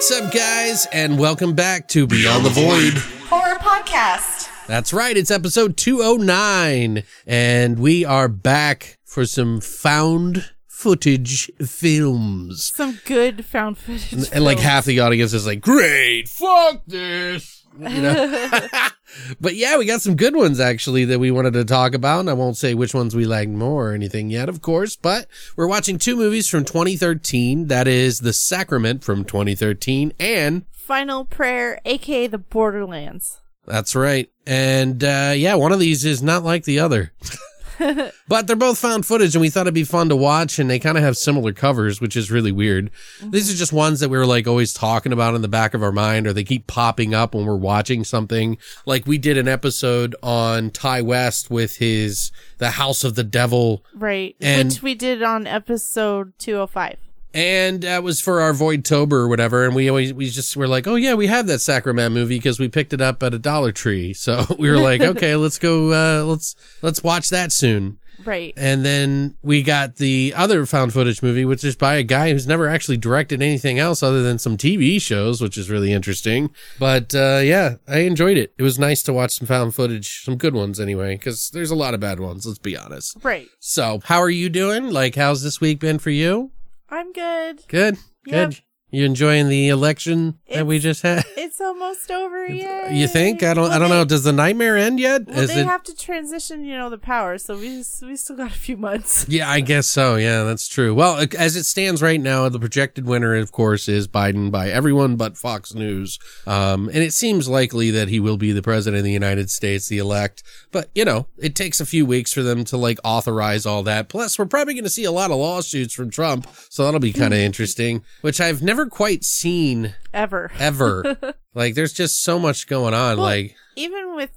What's up, guys, and welcome back to Beyond the Void. Horror podcast. That's right, it's episode 209, and we are back for some found footage films. Some good found footage. And like half the audience is like, great, fuck this. You know? but yeah, we got some good ones actually that we wanted to talk about. And I won't say which ones we liked more or anything yet, of course, but we're watching two movies from 2013. That is The Sacrament from 2013 and Final Prayer, aka the Borderlands. That's right. And uh, yeah, one of these is not like the other. but they're both found footage and we thought it'd be fun to watch and they kind of have similar covers, which is really weird. Mm-hmm. These are just ones that we were like always talking about in the back of our mind or they keep popping up when we're watching something. Like we did an episode on Ti West with his The House of the Devil Right. And- Which we did on episode 205. And that was for our Voidtober or whatever. And we always we just were like, oh yeah, we have that Sacrament movie because we picked it up at a Dollar Tree. So we were like, okay, let's go, uh, let's let's watch that soon. Right. And then we got the other found footage movie, which is by a guy who's never actually directed anything else other than some TV shows, which is really interesting. But uh, yeah, I enjoyed it. It was nice to watch some found footage, some good ones anyway, because there's a lot of bad ones. Let's be honest. Right. So, how are you doing? Like, how's this week been for you? I'm good. Good. Yep. Good. You enjoying the election that we just had? It's almost over. Yay. You think? I don't. I don't they- know. Does the nightmare end yet? Well, Is they it? have to transition, you know, the power, so we just, we still got a few months. yeah, I guess so. Yeah, that's true. Well, as it stands right now, the projected winner, of course, is Biden by everyone but Fox News. Um, and it seems likely that he will be the president of the United States, the elect. But you know, it takes a few weeks for them to like authorize all that. Plus, we're probably going to see a lot of lawsuits from Trump, so that'll be kind of interesting. Which I've never quite seen Ever. ever. like, there's just so much going on. Well, like. Even with,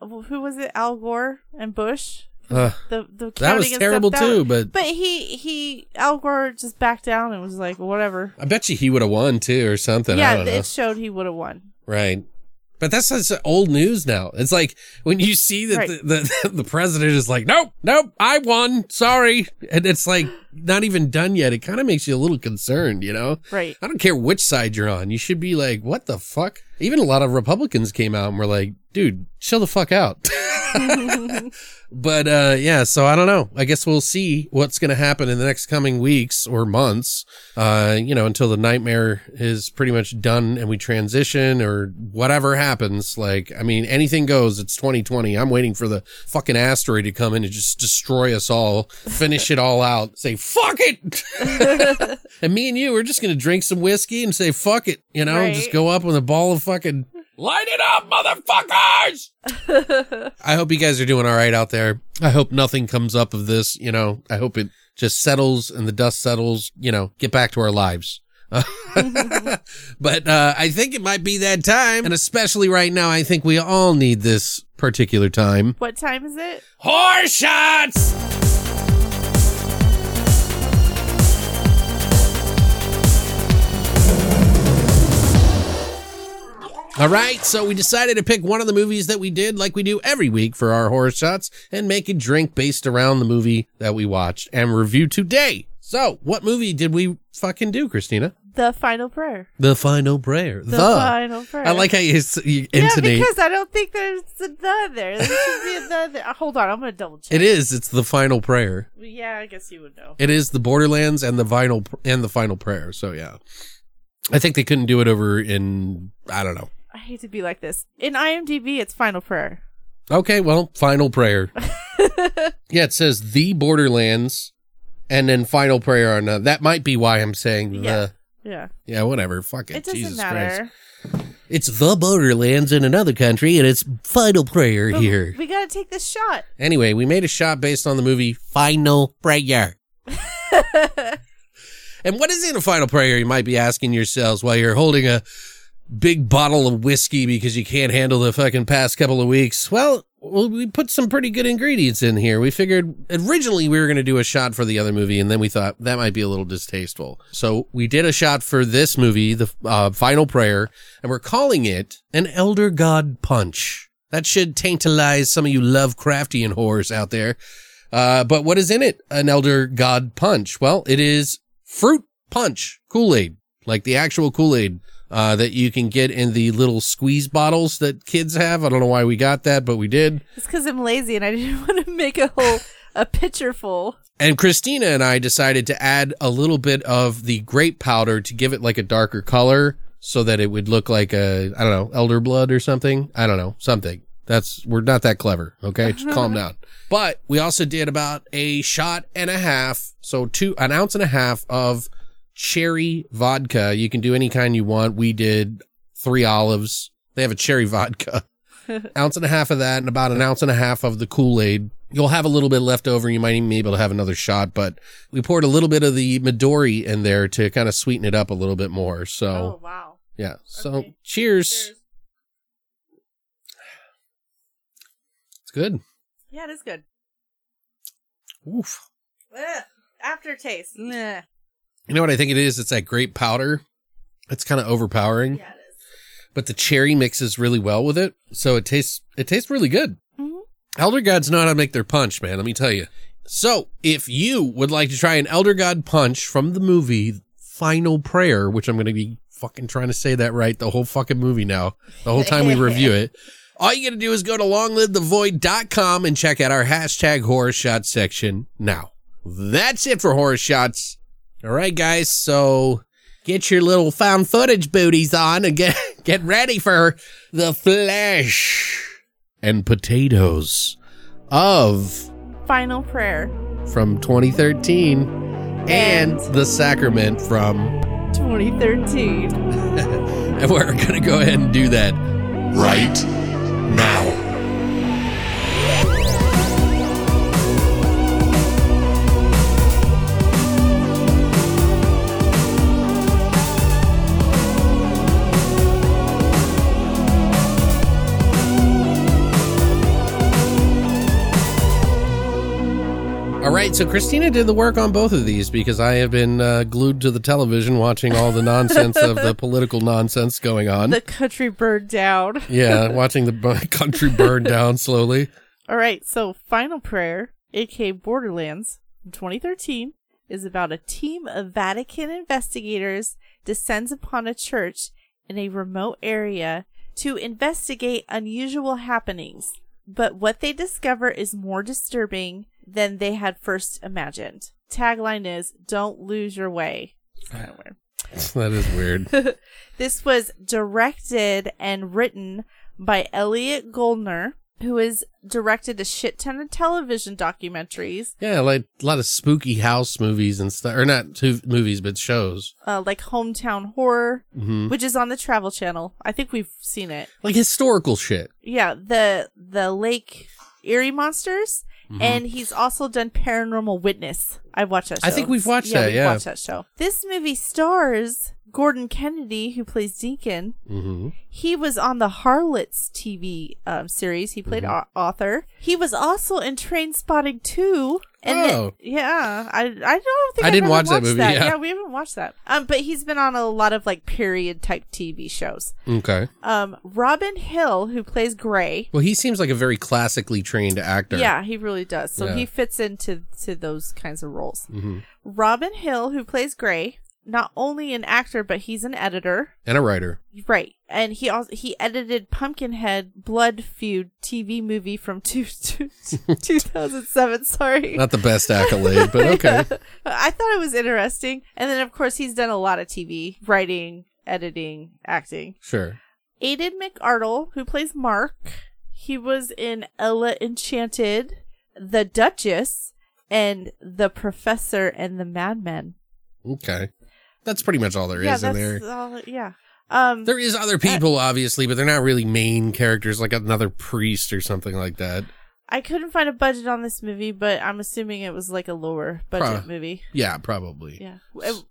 uh, who was it? Al Gore and Bush? Uh, The, the That was counting and stuff, terrible that- too, but But he, he, Al Gore just backed down and was like, whatever. I bet you he would have won too or something. Yeah, don't know. it showed he would have won. Right. But that's such old news now. It's like when you see that Right. the, the, the president is like, nope, nope, I won. Sorry. And it's like not even done yet. It kind of makes you a little concerned, you know? Right. I don't care which side you're on. You should be like, what the fuck? Even a lot of Republicans came out and were like, dude, chill the fuck out. but, uh, yeah, so I don't know. I guess we'll see what's going to happen in the next coming weeks or months, uh, you know, until the nightmare is pretty much done and we transition or whatever happens. Like, I mean, anything goes. It's 2020. I'm waiting for the fucking asteroid to come in and just destroy us all, finish it all out, say, fuck it. and me and you, we're just going to drink some whiskey and say, fuck it, you know, Right. just go up with a ball of fucking light it up, motherfuckers. I hope you guys are doing all right out there. I hope nothing comes up of this, you know, I hope it just settles and the dust settles, you know, get back to our lives. but uh, I think it might be that time. And especially right now, I think we all need this particular time. What time is it? Horror shots! All right, so we decided to pick one of the movies that we did like we do every week for our horror shots and make a drink based around the movie that we watched and review today. So, what movie did we fucking do, Christina? The final prayer. The Final Prayer. The, final prayer. I like how you, you Yeah, intonate. because I don't think there's another. there. Should be a the there. Hold on, I'm gonna double check. it is. It's the Final Prayer. Yeah, I guess you would know. It is the Borderlands and the Final and the Final Prayer. So yeah. I think they couldn't do it over in I don't know. I hate to be like this. In IMDb, it's Final Prayer. Okay, well, final prayer. yeah, it says the Borderlands, and then final prayer on uh, that. Might be why I'm saying Yeah. the. Yeah. Yeah, whatever. Fuck it. It doesn't Jesus Christ. matter. It's the Borderlands in another country, and it's final prayer But here. We gotta take this shot. Anyway, we made a shot based on the movie Final Prayer. and what is in a final prayer? You might be asking yourselves while you're holding a big bottle of whiskey because you can't handle the fucking past couple of weeks. Well, we put some pretty good ingredients in here. We figured originally we were going to do a shot for the other movie, and then we thought that might be a little distasteful. So we did a shot for this movie, the uh, final prayer, and we're calling it an Elder God Punch. That should tantalize some of you Lovecraftian whores out there. Uh, but what is in it? An Elder God Punch. Well, it is fruit punch Kool-Aid, like the actual Kool-Aid, uh, that you can get in the little squeeze bottles that kids have. I don't know why we got that, but we did. It's because I'm lazy and I didn't want to make a whole a pitcher full. And Christina and I decided to add a little bit of the grape powder to give it like a darker color so that it would look like a, I don't know, elder blood or something. I don't know, something. That's, we're not that clever. Okay. Just calm down. But we also did about a shot and a half. So two, an ounce and a half of cherry vodka. You can do any kind you want. We did three olives. They have a cherry vodka. ounce and a half of that and about an ounce and a half of the Kool-Aid. You'll have a little bit left over. You might even be able to have another shot, but we poured a little bit of the Midori in there to kind of sweeten it up a little bit more. So Oh wow. yeah. So Okay. cheers. It's good. Yeah, it is good. Oof. Ugh. Aftertaste. Nah. You know what I think it is? It's that grape powder. It's kind of overpowering, Yeah, it is. but the cherry mixes really well with it. So it tastes, it tastes really good. Mhm. Elder gods know how to make their punch, man. Let me tell you. So if you would like to try an Elder God punch from the movie Final Prayer, which I'm going to be fucking trying to say that right the whole fucking movie now, the whole time we review it, all you got to do is go to longlivethevoid.com and check out our hashtag horror shot section now. That's it for horror shots. All right, guys. So get your little found footage booties on and get, get ready for the flesh and potatoes of Final prayer. from 2013 and the sacrament from 2013. and we're going to go ahead and do that Right now. Right so christina did the work on both of these because i have been uh, glued to the television watching all the nonsense of the political nonsense going on The country burned down. yeah watching the country burn down slowly All right, so Final Prayer, aka Borderlands, from 2013, is about a team of Vatican investigators descends upon a church in a remote area to investigate unusual happenings. But what they discover is more disturbing than they had first imagined. Tagline is "Don't lose your way." It's kind of weird. that is weird This was directed and written by Elliot Goldner, who has directed a shit ton of television documentaries, yeah like a lot of spooky house movies and stuff or not two movies but shows uh, like Hometown Horror, hmm which is on the Travel Channel. I think we've seen it. like historical shit Yeah, the the Lake Erie Monsters, and he's also done Paranormal Witness. I've watched that. show. I think we've watched yeah, that, we've yeah. watched that show. This movie stars Gordon Kennedy, who plays Deacon. hmm He was on the Harlots TV um, series. He Mm-hmm. played author. He was also in Trainspotting 2. And Oh. yeah, I I don't think I I've didn't watch that movie, yeah. we haven't watched that. Um, but he's been on a lot of like period type TV shows. okay Um, Robin Hill, who plays Gray. well he seems like a very classically trained actor Yeah, he really does. So Yeah. he fits into to those kinds of roles. hmm Robin Hill, who plays Gray, not only an actor but he's an editor. and a writer Right, and he also he edited Pumpkinhead Blood Feud TV movie from two, two, 2007. Sorry, not the best accolade but okay I thought it was interesting. And then of course he's done a lot of TV writing, editing, acting. Sure. Aidan McArdle, who plays Mark, he was in Ella Enchanted, The Duchess, and The Professor and the Madman. Okay. That's pretty much all there is yeah, in that's there. all. Yeah. Um, There is other people, obviously, but they're not really main characters, like another priest or something like that. I couldn't find a budget on this movie, but I'm assuming it was like a lower budget Pro- movie. Yeah, probably. Yeah.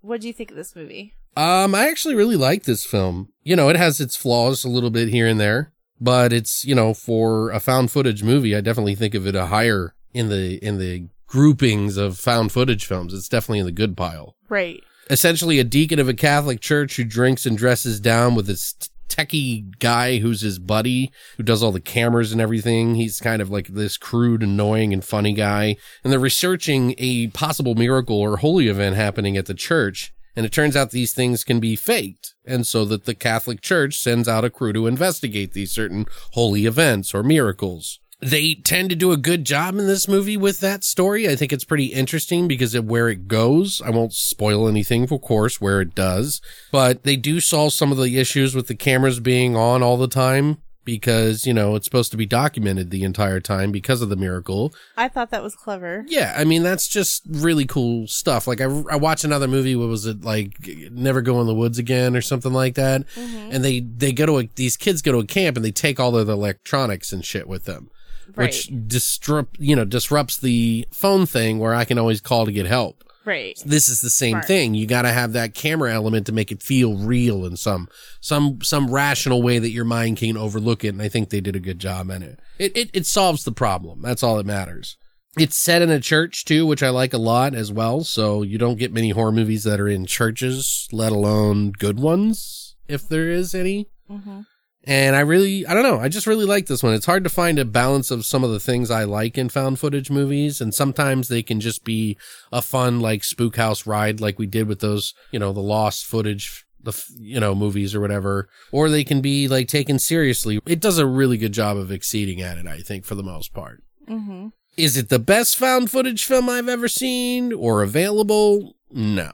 What do you think of this movie? Um, I actually really like this film. You know, it has its flaws a little bit here and there, but it's you know for a found footage movie, I definitely think of it a higher in the in the groupings of found footage films. It's definitely in the good pile. Right. Essentially, a deacon of a Catholic church who drinks and dresses down with this techie guy who's his buddy who does all the cameras and everything. He's kind of like this crude, annoying, and funny guy. And they're researching a possible miracle or holy event happening at the church. And it turns out these things can be faked. And so that the Catholic Church sends out a crew to investigate these certain holy events or miracles. They tend to do a good job in this movie with that story. I think it's pretty interesting because of where it goes. I won't spoil anything, of course, where it does, but they do solve some of the issues with the cameras being on all the time because, you know, it's supposed to be documented the entire time because of the miracle. I thought that was clever. Yeah, I mean that's just really cool stuff. Like I, I watched another movie. What was it like? Never Go in the Woods Again or something like that. Mm-hmm. And they they go to a, these kids go to a camp and they take all their electronics and shit with them, which disrupt you know disrupts the phone thing where I can always call to get help. Right. This is the same Smart. thing. You got to have that camera element to make it feel real in some some some rational way that your mind can overlook it. And I think they did a good job in it. It it, it solves the problem. That's all that matters. It's set in a church too, which I like a lot as well. So you don't get many horror movies that are in churches, let alone good ones, if there is any. Mhm. And I really, I don't know, I just really like this one. It's hard to find a balance of some of the things I like in found footage movies. And sometimes they can just be a fun, like, spook house ride, like we did with those, you know, the lost footage, the, you know, movies or whatever. Or they can be, like, taken seriously. It does a really good job of exceeding at it, I think, for the most part. Mm-hmm. Is it the best found footage film I've ever seen or available? No.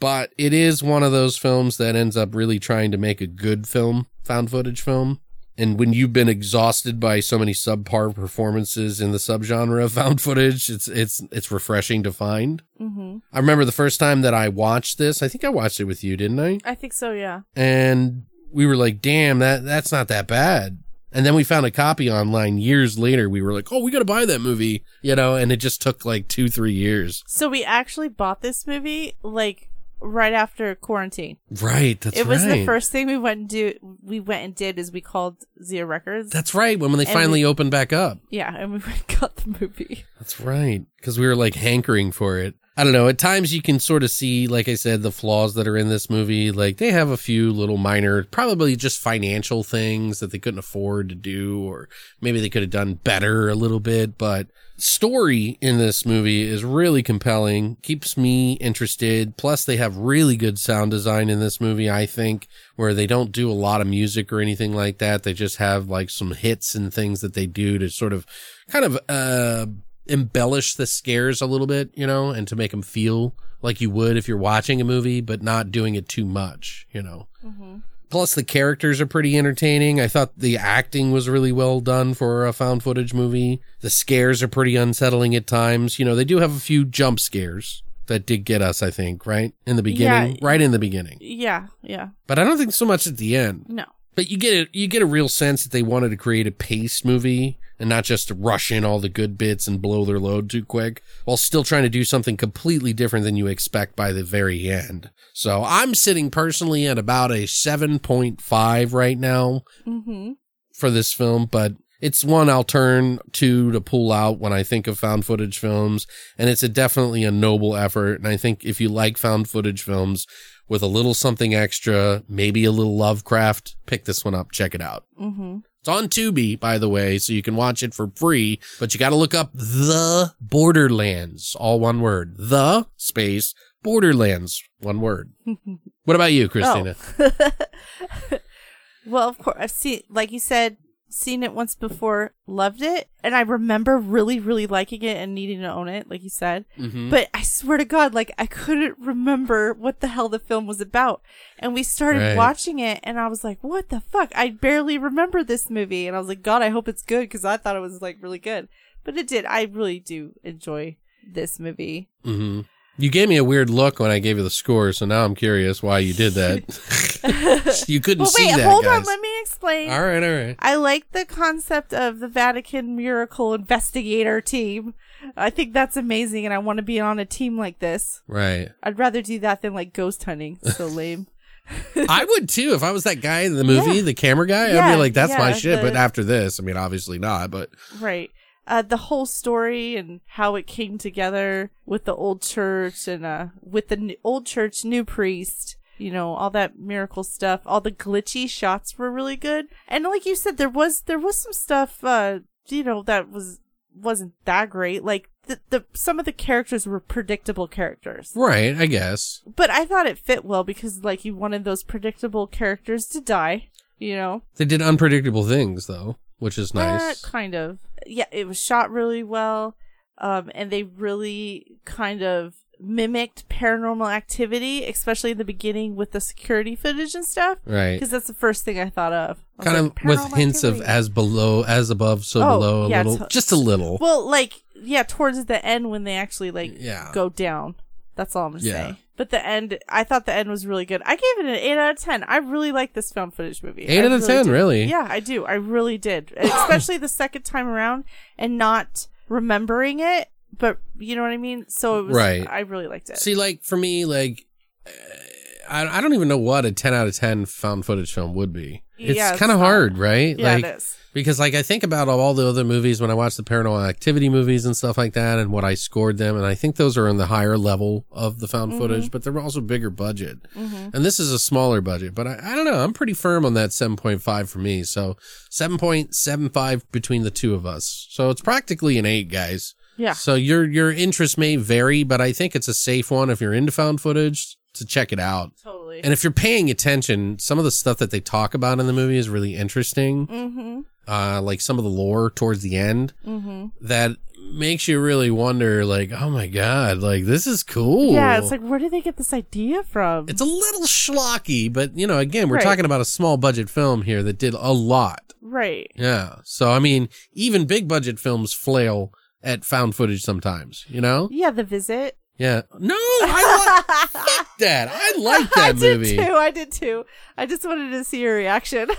But it is one of those films that ends up really trying to make a good film, found footage film. And when you've been exhausted by so many subpar performances in the subgenre of found footage, it's it's it's refreshing to find. Mm-hmm. I remember the first time that I watched this, I think I watched it with you, didn't I? I think so. Yeah. and we were like, "Damn, that that's not that bad." And then we found a copy online years later. We were like, "Oh, we got to buy that movie," you know. And it just took like two, three years. So we actually bought this movie like right after quarantine. Right. That's it was right. the first thing we went and do. We went and did is we called Zia Records. That's right. When they finally we- opened back up. yeah, and we went and got the movie. That's right. Because we were like hankering for it. I don't know. At times you can sort of see, like I said, the flaws that are in this movie. Like they have a few little minor, probably just financial things that they couldn't afford to do, or maybe they could have done better a little bit. But story in this movie is really compelling, keeps me interested. Plus they have really good sound design in this movie, I think, where they don't do a lot of music or anything like that. They just have like some hits and things that they do to sort of kind of, uh, embellish the scares a little bit, you know, and to make them feel like you would if you're watching a movie, but not doing it too much, you know. Plus, the characters are pretty entertaining. I thought the acting was really well done for a found footage movie. The scares are pretty unsettling at times. You know, they do have a few jump scares that did get us, I think, right? In the beginning, Yeah. right in the beginning. Yeah, yeah. But I don't think so much at the end. No. But you get it. You get a real sense that they wanted to create a pace movie and not just rush in all the good bits and blow their load too quick, while still trying to do something completely different than you expect by the very end. So I'm sitting personally at about a seven point five right now Mm-hmm. for this film, but it's one I'll turn to to pull out when I think of found footage films, and it's a definitely a noble effort. And I think if you like found footage films with a little something extra, maybe a little Lovecraft, pick this one up, check it out. Mm-hmm. It's on Tubi, by the way, so you can watch it for free, but you got to look up The Borderlands, all one word. The space Borderlands, one word. what about you, Christina? Oh. well, of course, I've seen, like you said, seen it once before, loved it, and I remember really, really liking it and needing to own it, like you said. Mm-hmm. But I swear to God, like I couldn't remember what the hell the film was about. And we started Right. watching it, and I was like, "What the fuck?" I barely remember this movie, and I was like, "God, I hope it's good," because I thought it was like really good. But it did. I really do enjoy this movie. hmm You gave me a weird look when I gave you the score, so now I'm curious why you did that. you couldn't Well, see wait, that, hold guys. on. Let me explain. all right, all right. I like the concept of the Vatican miracle investigator team. I think that's amazing, and I want to be on a team like this. Right. I'd rather do that than like ghost hunting. So lame. I would too if I was that guy in the movie, Yeah. the camera guy. I'd be like, "That's my shit." the- But after this, I mean, obviously not. But Right. Uh, the whole story and how it came together with the old church and uh, with the n- old church, new priest, you know, all that miracle stuff, all the glitchy shots were really good. And like you said, there was there was some stuff, uh, you know, that was wasn't that great. Like the, the some of the characters were predictable characters, right, I guess. but I thought it fit well because like you wanted those predictable characters to die. You know, They did unpredictable things though, which is Uh, nice. kind of. Yeah, it was shot really well. Um, and they really kind of mimicked paranormal activity, especially in the beginning with the security footage and stuff. Right. Because that's the first thing I thought of. I Kind of with hints of as below, as above, so Oh, below a yeah, little, to- just a little. Well, like, yeah, towards the end when they actually, like, Yeah. go down. That's all I'm going to Yeah. say. But the end, I thought the end was really good. I gave it an 8 out of 10. I really like this found footage movie. Eight I out of 10, do. really? Yeah, I do. I really did. Especially the second time around and not remembering it. But you know what I mean? So it was, Right. I really liked it. See, like for me, like I, I don't even know what a ten out of ten found footage film would be. It's Yeah, kind of hard, right? yeah, like it is. because like I think about all the other movies when I watch the Paranormal Activity movies and stuff like that, and what I scored them, and I think those are in the higher level of the found Mm-hmm. footage, but they're also bigger budget, and this is a smaller budget. But I, I don't know, I'm pretty firm on that seven point five for me. So seven point seven five between the two of us. So it's practically an eight, guys. Yeah. So your your interest may vary, but I think it's a safe one if you're into found footage to check it out. Totally. And if you're paying attention, some of the stuff that they talk about in the movie is really interesting. mm-hmm. Uh, like some of the lore towards the end Mm-hmm. that makes you really wonder, like, oh my god, like this is cool. Yeah, it's like, where did they get this idea from? it's a little schlocky, but you know, again, we're Right. talking about a small budget film here that did a lot. right. Yeah. So I mean, even big budget films flail at found footage sometimes. You know? Yeah, The Visit. Yeah. No, I like fuck that. I like that I movie. did too. I did too. I just wanted to see your reaction.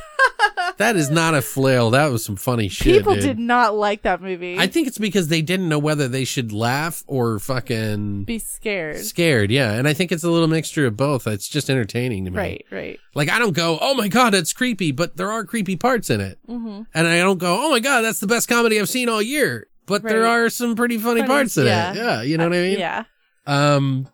That is not a flail. That was some funny shit. People dude. did not like that movie. I think it's because they didn't know whether they should laugh or fucking be scared. scared. Yeah, and I think it's a little mixture of both. It's just entertaining to me. Right, right. Like I don't go, oh my god, that's creepy, but there are creepy parts in it, mm-hmm. and I don't go, oh my god, that's the best comedy I've seen all year. But there are some pretty funny, Funny, parts in yeah. it. Yeah, you know what I mean. Yeah. Um,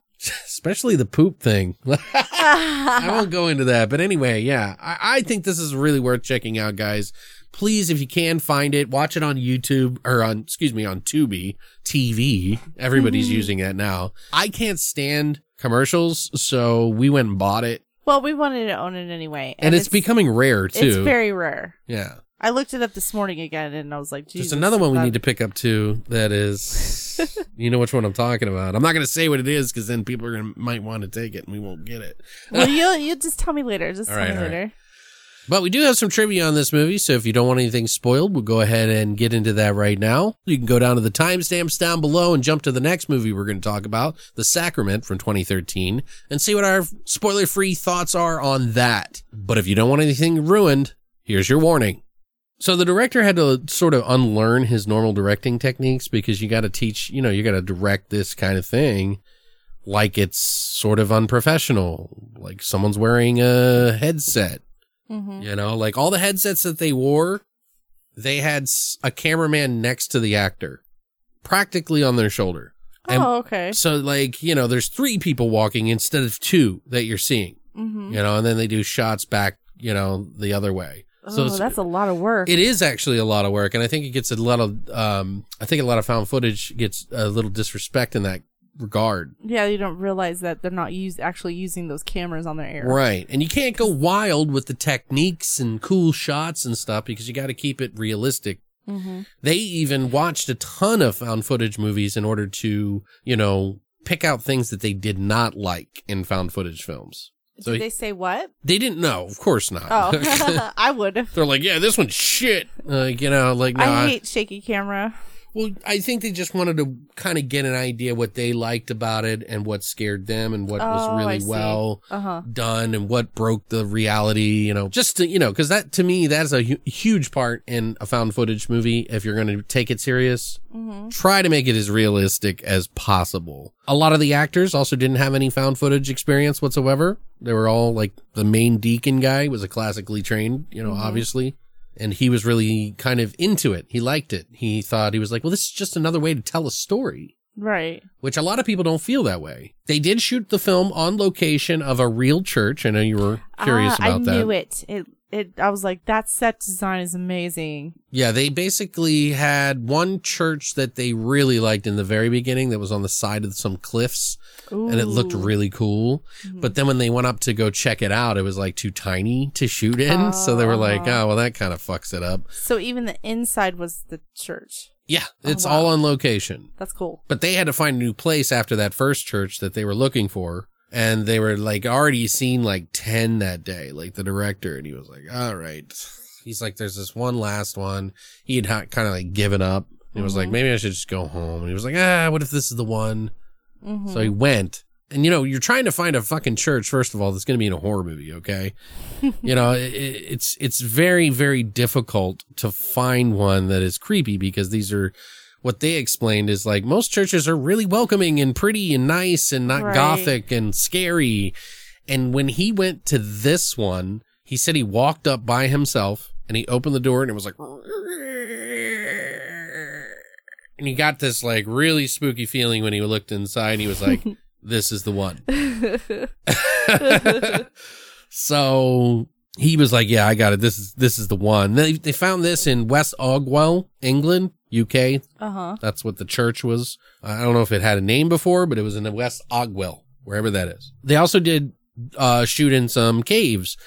especially the poop thing. I won't go into that, but anyway, yeah, I, I think this is really worth checking out, guys. Please, if you can find it, watch it on YouTube or on, excuse me, on Tubi TV. Everybody's using that now. I can't stand commercials, so we went and bought it, Well, we wanted to own it anyway, and, it's, becoming rare too. it's very rare. yeah. I looked it up this morning again, and I was like, Jesus, There's another one we that- need to pick up too. That is, you know which one I'm talking about. I'm not going to say what it is because then people are gonna might want to take it and we won't get it. Well, you you just tell me later. Just All tell right, me all right. later. But we do have some trivia on this movie, so if you don't want anything spoiled, we'll go ahead and get into that right now. You can go down to the timestamps down below and jump to the next movie we're going to talk about, The Sacrament from 2013, and see what our spoiler free thoughts are on that. But if you don't want anything ruined, here's your warning. So the director had to sort of unlearn his normal directing techniques because you got to teach, you know, you got to direct this kind of thing like it's sort of unprofessional, like someone's wearing a headset. Mm-hmm. You know, like all the headsets that they wore, they had a cameraman next to the actor, practically on their shoulder. And Oh, okay. so, like, you know, there's three people walking instead of two that you're seeing, Mm-hmm. you know, and then they do shots back, you know, the other way. So oh, that's a lot of work. it is actually a lot of work, and I think it gets a lot of, um, I think a lot of found footage gets a little disrespect in that regard. Yeah, you don't realize that they're not use actually using those cameras on their air. Right. And you can't go wild with the techniques and cool shots and stuff because you got to keep it realistic. They even watched a ton of found footage movies in order to, you know, pick out things that they did not like in found footage films. So Did they say what? they didn't know, of course not. Oh, I would. They're like, yeah, this one's shit. Like, you know, like, no, I I- hate shaky camera. Well, I think they just wanted to kind of get an idea what they liked about it and what scared them and what Oh, was really well Uh-huh. done and what broke the reality, you know, just to, you know, cause that to me, that's a hu- huge part in a found footage movie. If you're going to take it serious, Mm-hmm. try to make it as realistic as possible. A lot of the actors also didn't have any found footage experience whatsoever. They were all like the main deacon guy was a classically trained, you know, obviously. And he was really kind of into it. He liked it. He thought he was like, well, this is just another way to tell a story Right. which a lot of people don't feel that way. They did shoot the film on location of a real church. I know you were curious Ah, about I that. knew it. It. It. I was like, that set design is amazing. Yeah, they basically had one church that they really liked in the very beginning that was on the side of some cliffs and it looked really cool. But then when they went up to go check it out, it was like too tiny to shoot in. So they were like, oh, well, that kind of fucks it up. So even the inside was the church. Yeah, it's wow. all on location. That's cool. But they had to find a new place after that first church that they were looking for. And they were like already seen like 10 that day, like the director. And he was like, all right. He's like, there's this one last one. He had kind of like given up. He was like, maybe I should just go home. And he was like, ah, what if this is the one? So he went. And you know, you're trying to find a fucking church, first of all, that's going to be in a horror movie, okay? you know, it, it's, it's very, very difficult to find one that is creepy because these are, what they explained is like most churches are really welcoming and pretty and nice and not Right. gothic and scary. And when he went to this one, he said he walked up by himself and he opened the door and it was like, and he got this like really spooky feeling when he looked inside and he was like, this is the one. so he was like, yeah, I got it. This is, this is the one. They, they found this in West Ogwell, England, UK. Uh huh. That's what the church was. I don't know if it had a name before, but it was in the West Ogwell, wherever that is. They also did uh, shoot in some caves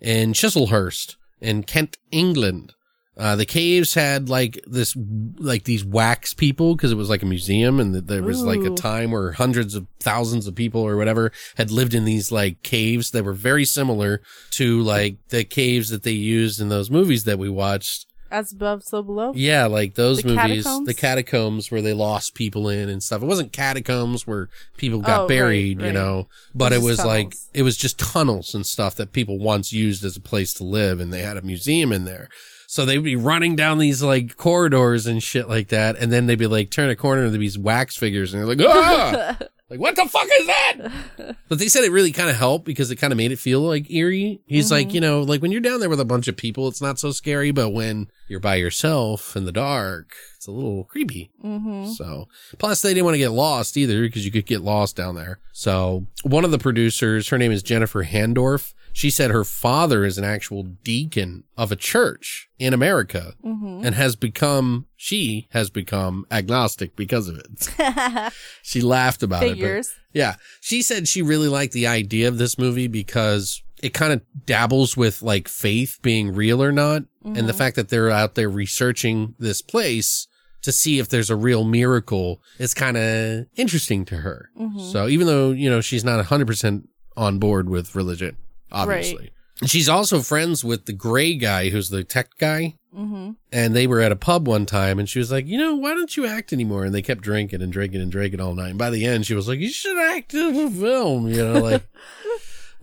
in Chislehurst in Kent, England. Uh, the caves had like this, like these wax people because it was like a museum and th- there was like a time where hundreds of thousands of people or whatever had lived in these like caves that were very similar to like the caves that they used in those movies that we watched. As above, so below. Yeah, like those The movies, catacombs? the catacombs where they lost people in and stuff. It wasn't catacombs where people got Oh, right, buried, you know, but It it was was like, it was just tunnels and stuff that people once used as a place to live and they had a museum in there. So they'd be running down these like corridors and shit like that. And then they'd be like, turn a corner and there'd be these wax figures and they're like, ah! Like, what the fuck is that? But they said it really kind of helped because it kind of made it feel like eerie. He's like, you know, like when you're down there with a bunch of people, it's not so scary, but when you're by yourself in the dark, it's a little creepy. Mm-hmm. So, plus they didn't want to get lost either because you could get lost down there. So, one of the producers, her name is Jennifer Handorf. She said her father is an actual deacon of a church in America Mm-hmm. and has become, she has become agnostic because of it. she laughed about it. Figures. yeah. She said she really liked the idea of this movie because it kind of dabbles with like faith being real or not. And the fact that they're out there researching this place to see if there's a real miracle is kind of interesting to her. So even though, you know, she's not 100% on board with religion, obviously. She's also friends with the gray guy who's the tech guy. Mm-hmm. And they were at a pub one time and she was like, you know, why don't you act anymore? And they kept drinking and drinking and drinking all night. And by the end, she was like, you should act in a film, you know, like,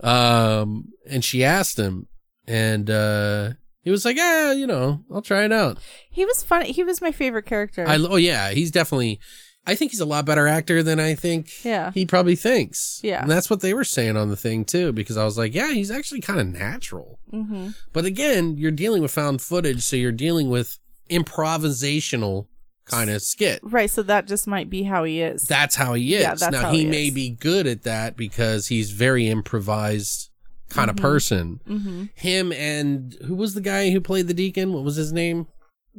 um, and she asked him and, uh, he was like, yeah, you know, I'll try it out. He was funny. He was my favorite character. I, oh yeah, he's definitely, I think he's a lot better actor than I think Yeah. he probably thinks. Yeah. And that's what they were saying on the thing too, because I was like, yeah, he's actually kind of natural. mm-hmm. But again, you're dealing with found footage, so you're dealing with improvisational kind of skit. Right. So that just might be how he is. That's how he is. Yeah, that's now how he, he may be good at that because he's very improvised kind of mm-hmm. person. mm-hmm. Him and who was the guy who played the deacon? What was his name?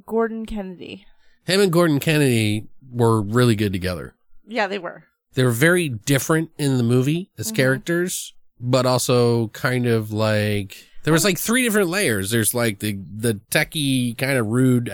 Gordon Kennedy. Him and Gordon Kennedy were really good together. Yeah, they were. they're very different in the movie as mm-hmm. characters, but also kind of like there was um, like three different layers. There's like the the techie kind of rude,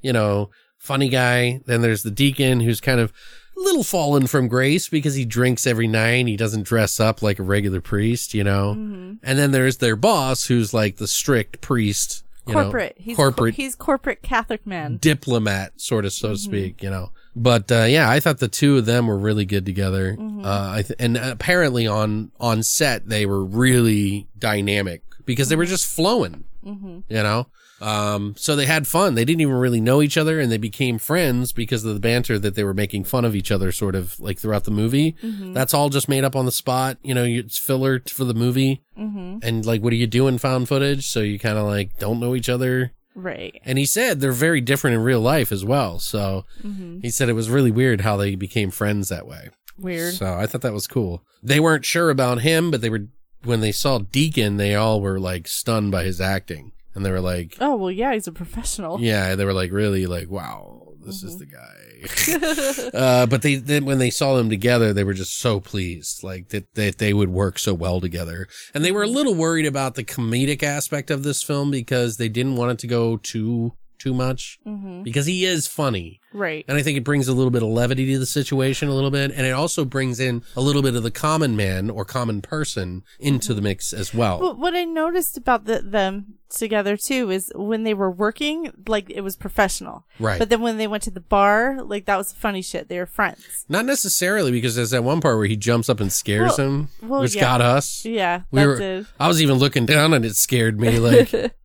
you know, funny guy. Then there's the deacon who's kind of a little fallen from grace because he drinks every night. He doesn't dress up like a regular priest, you know. And then there's their boss who's like the strict priest, you know, corporate. he's cor- corporate he's corporate Catholic man. diplomat, sort of, so to speak, you know. But uh, yeah, I thought the two of them were really good together. Uh, I th- and apparently on on set they were really dynamic because they were just flowing, you know. Um, so they had fun. They didn't even really know each other, and they became friends because of the banter that they were making fun of each other, sort of like throughout the movie. Mm-hmm. That's all just made up on the spot. You know, it's filler for the movie, mm-hmm. and like, what are you doing? Found footage, so you kind of like don't know each other. Right. And he said they're very different in real life as well. So mm-hmm. he said it was really weird how they became friends that way. Weird. So I thought that was cool. They weren't sure about him, but they were, when they saw Deacon, they all were like stunned by his acting. And they were like, Oh well, yeah, he's a professional. yeah, they were like really like, wow, this is the guy. uh, but they then when they saw them together, they were just so pleased, like that that they would work so well together. And they were a little worried about the comedic aspect of this film because they didn't want it to go too too much mm-hmm. because he is funny. Right. And I think it brings a little bit of levity to the situation a little bit. And it also brings in a little bit of the common man or common person into the mix as well. But what I noticed about the, them together too is when they were working, like it was professional. Right. But then when they went to the bar, like that was funny shit. They were friends. Not necessarily because there's that one part where he jumps up and scares Well- him, well, which yeah. got us. Yeah, We were, did. I was even looking down and it scared me. Like,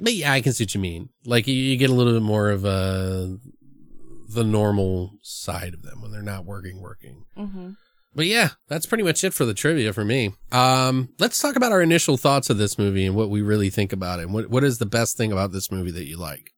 but yeah, I can see what you mean. Like you, you get a little bit more of uh, the normal side of them when they're not working, working. hmm But yeah, that's pretty much it for the trivia for me. Um, let's talk about our initial thoughts of this movie and what we really think about it. And what what is the best thing about this movie that you like?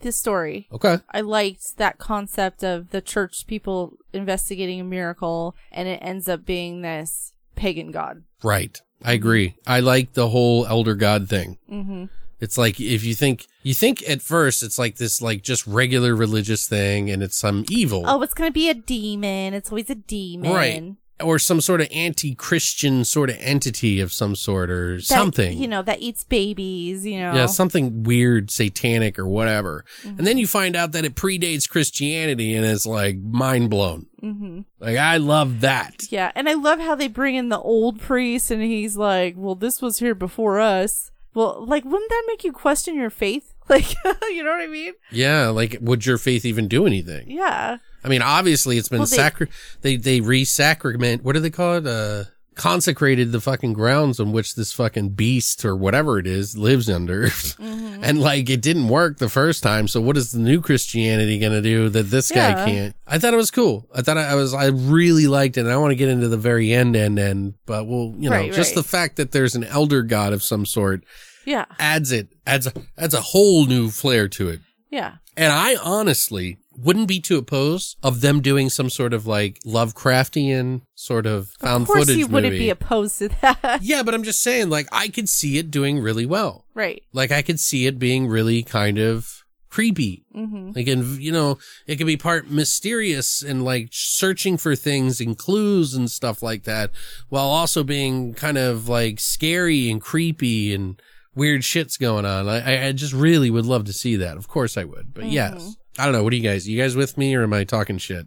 This story. Okay. I liked that concept of the church people investigating a miracle and it ends up being this pagan god. Right. I agree. I like the whole elder god thing. Mm-hmm. It's like if you think you think at first it's like this like just regular religious thing and it's some evil. Oh, it's gonna be a demon. It's always a demon. Right. Or some sort of anti-Christian sort of entity of some sort or That, something. You know, that eats babies, you know. Yeah, something weird, satanic or whatever. Mm-hmm. And then you find out that it predates Christianity and it's like mind blown. Mm-hmm. Like I love that. Yeah, and I love how they bring in the old priest and he's like, Well, this was here before us. Well, like, wouldn't that make you question your faith? Like, you know what I mean? Yeah, like would your faith even do anything? Yeah. I mean, obviously it's been Well, they- sacri- they they re-sacrament. What do they call it? Uh, consecrated the fucking grounds on which this fucking beast or whatever it is lives under, Mm-hmm. and like it didn't work the first time. So what is the new Christianity gonna do that this guy can't? I thought it was cool. I thought I was I really liked it. and I want to get into the very end end end, but well, you know, Right, just right. the fact that there's an elder god of some sort Yeah. adds it adds a, adds a whole new flair to it. Yeah. And I honestly wouldn't be too opposed of them doing some sort of like Lovecraftian sort of found of course footage you wouldn't be opposed to that. yeah, but I'm just saying, like, I could see it doing really well. right. Like, I could see it being really kind of creepy. Mm-hmm. Like, and you know, it could be part mysterious and like searching for things and clues and stuff like that, while also being kind of like scary and creepy and weird shit's going on. I, I- I just really would love to see that. Of course I would. But yes, I don't know. What do you guys? You guys with me or am I talking shit?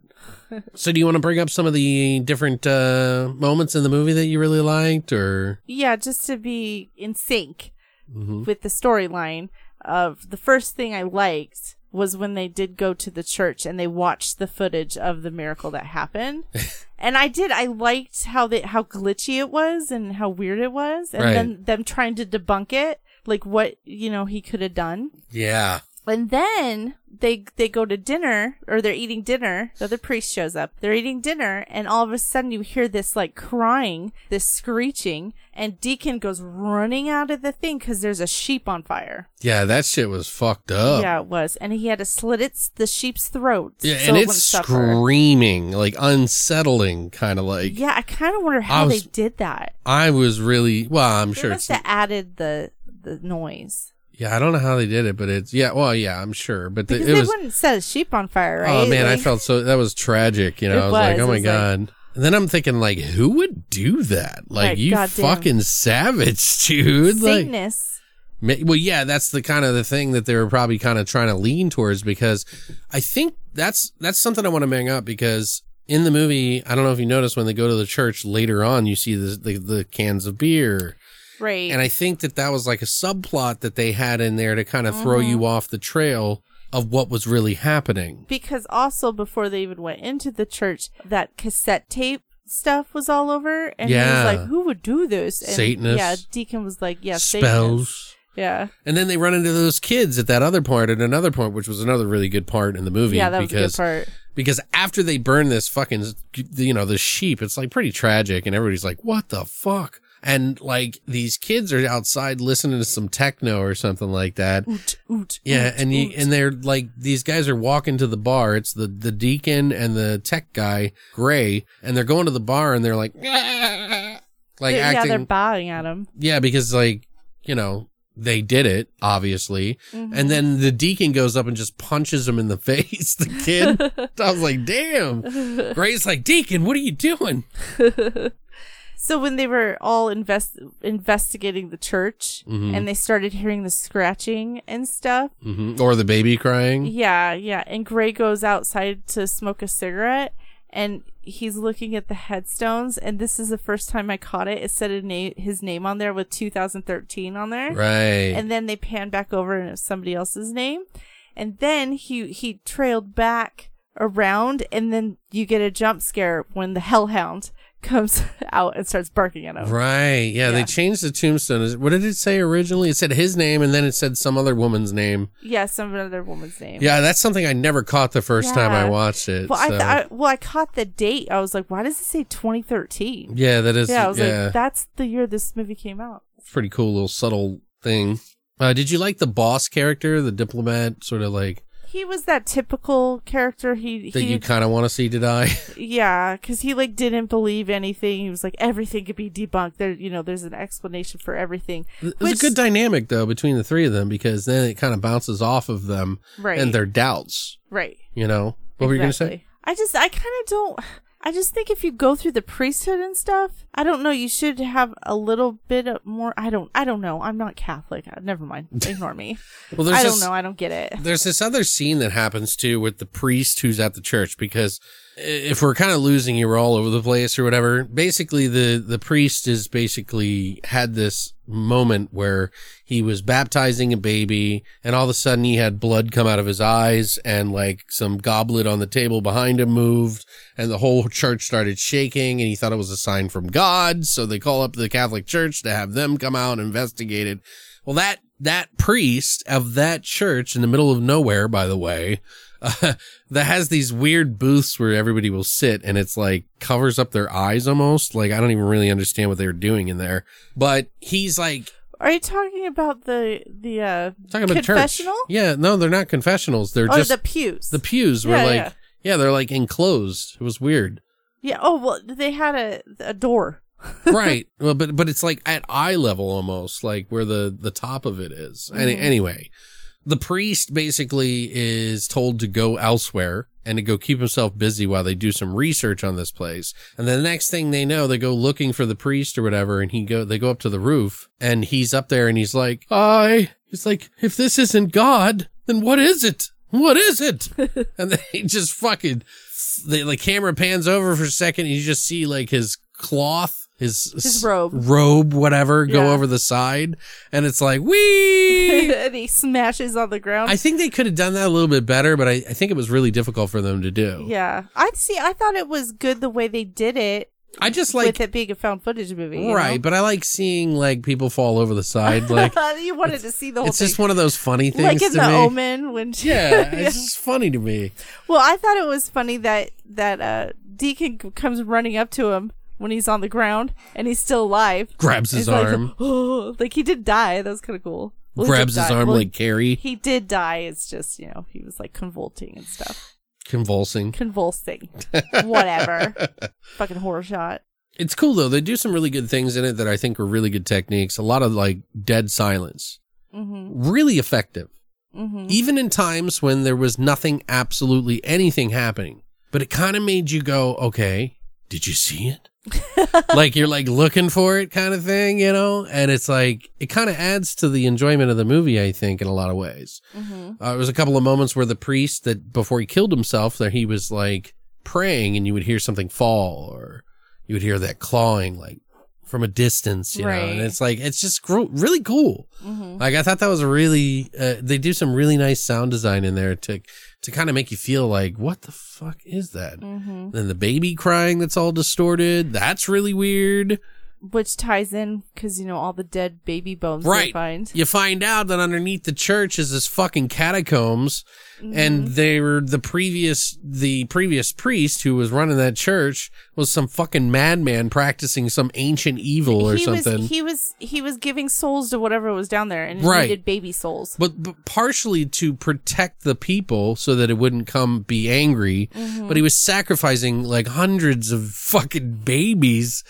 so do you want to bring up some of the different uh moments in the movie that you really liked or Yeah, just to be in sync Mhm. with the storyline of the first thing I liked was when they did go to the church and they watched the footage of the miracle that happened. and I did I liked how they how glitchy it was and how weird it was and Right. then them trying to debunk it like what, you know, he could have done. yeah. And then they they go to dinner or they're eating dinner. The other priest shows up. They're eating dinner, and all of a sudden you hear this like crying, this screeching, and Deacon goes running out of the thing because there's a sheep on fire. Yeah, that shit was fucked up. Yeah, it was, and he had to slit its the sheep's throat. Yeah, so and it it's wouldn't suffer. screaming, like unsettling, kind of like. Yeah, I kind of wonder how was- they did that. I was really well. I'm They sure must it's. have added the the noise Yeah, I don't know how they did it, but it's yeah. Well, yeah, I'm sure, but the, because it they was. wouldn't set a sheep on fire, oh, right? Oh man, I felt so. That was tragic. You know, I was, like, oh my was like- god. And then I'm thinking, like, who would do that? Like, Right, you goddamn. fucking savage, dude. Like, Satanists. Ma- Well, yeah, that's the kind of the thing that they were probably kind of trying to lean towards because I think that's that's something I want to bring up because in the movie, I don't know if you noticed when they go to the church later on, you see the the, the cans of beer, right. and I think that that was like a subplot that they had in there to kind of throw Mm-hmm. you off the trail of what was really happening. because also before they even went into the church, that cassette tape stuff was all over, and he was like, "Who would do this?" And Satanists. Yeah, Deacon was like, "Yeah, Satanists." Spells. Yeah, And then they run into those kids at that other part, at another point, which was another really good part in the movie. yeah, that was a good part. because after they burn this fucking you know the sheep it's like pretty tragic and everybody's like what the fuck and like these kids are outside listening to some techno or something like that Oot, oot, yeah oot, and you and they're like these guys are walking to the bar it's the the deacon and the tech guy gray and they're going to the bar and they're like like They- yeah, acting they're bowing at him. yeah, because like, you know, they did it, obviously. Mm-hmm. And then the deacon goes up and just punches him in the face, the kid. I was like, damn. Gray's like, Deacon, what are you doing? So when they were all invest investigating the church, Mm-hmm. and they started hearing the scratching and stuff, hmm Or the baby crying. Yeah, yeah. And Gray goes outside to smoke a cigarette and he's looking at the headstones. And this is the first time I caught it. It said a na- his name on there with 2013 on there. Right. And then they pan back over and it's somebody else's name. And then he, he trailed back around and then you get a jump scare when the hellhound comes out and starts barking at him. right. Yeah, they changed the tombstone. What did it say originally? It said his name and then it said some other woman's name. Yeah, some other woman's name. Yeah, that's something I never caught the first time I watched it. Well, I, th- I well, I caught the date. I was like, why does it say 2013? yeah, that is. yeah, I was yeah. like, that's the year this movie came out. pretty cool little subtle thing. Uh, did you like the boss character, the diplomat, sort of like He was that typical character. He, that he you kind of want to see to die? yeah, because he like didn't believe anything. He was like, everything could be debunked. There, you know, there's an explanation for everything. It's Which- a good dynamic though between the three of them because then it kind of bounces off of them Right. and their doubts. Right. You know what were you gonna say? I just, I kind of don't. I just think if you go through the priesthood and stuff, I don't know. You should have a little bit of more. I don't. I don't know. I'm not Catholic. Uh, Never mind. Ignore me. Well, there's I don't this, know. I don't get it. There's this other scene that happens too with the priest who's at the church because if we're kind of losing you, we're all over the place or whatever. Basically, the the priest is basically had this moment where he was baptizing a baby, and all of a sudden he had blood come out of his eyes, and like some goblet on the table behind him moved, and the whole church started shaking, and he thought it was a sign from God. So they call up the Catholic Church to have them come out and investigate it. Well, that that priest of that church in the middle of nowhere, by the way, uh, that has these weird booths where everybody will sit and it's like covers up their eyes almost. Like I don't even really understand what they were doing in there. But he's like Are you talking about the the uh talking about confessional? church. Yeah, no, they're not confessionals. They're Oh, just the pews. the pews were Yeah, like yeah. yeah, they're like enclosed. It was weird. yeah. Oh well, they had a a door. right. Well, but but it's like at eye level almost, like where the the top of it is. Any, anyway, the priest basically is told to go elsewhere and to go keep himself busy while they do some research on this place. And then the next thing they know, they go looking for the priest or whatever, and he go they go up to the roof, and he's up there, and he's like, "I." He's like, "If this isn't God, then what is it? What is it?" and they just fucking the, the camera pans over for a second and you just see like his cloth his His robe. robe whatever go over the side and it's like wee and he smashes on the ground. i think they could have done that a little bit better but I, I think it was really difficult for them to do yeah, I see. I thought it was good the way they did it i just like with it being a found footage movie. right know? but i like seeing like people fall over the side like you wanted to see the whole it's thing, just one of those funny things like in the me Omen when yeah it's just funny to me Well, I thought it was funny that that uh, Deacon comes running up to him when he's on the ground and he's still alive. grabs his He's like, arm oh, like he did die. That was kind of cool. Well, grabs his die. arm Well, like carrie he did die. It's just you know he was like convulsing and stuff, convulsing convulsing, whatever. Fucking horror shot. It's cool though. They do some really good things in it that I think are really good techniques. A lot of like dead silence. Mm-hmm. Really effective. Mm-hmm. Even in times when there was nothing, absolutely anything happening. But it kind of made you go, okay, did you see it? like you're like looking for it kind of thing, you know? And it's like, it kind of adds to the enjoyment of the movie, I think, in a lot of ways. Uh, there was a couple of moments where the priest that before he killed himself, that he was like praying and you would hear something fall or you would hear that clawing like from a distance, you know? And it's like, it's just gro- really cool. Like I thought that was really, uh, they do some really nice sound design in there to, to kind of make you feel like, what the fuck is that? Mm-hmm. Then the baby crying that's all distorted. That's really weird. Which ties in because you know all the dead baby bones they Right. find. You find out that underneath the church is this fucking catacombs and Mm-hmm. they were the previous, the previous priest who was running that church was some fucking madman practicing some ancient evil or he something. was he was he was giving souls to whatever was down there, and Right. needed baby souls. but, but partially to protect the people so that it wouldn't come be angry. Mm-hmm. But he was sacrificing like hundreds of fucking babies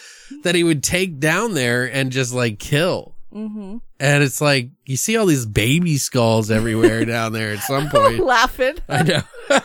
that he would take down there and just like kill. Mm-hmm. And it's like you see all these baby skulls everywhere down there at some point. Laughing. I know.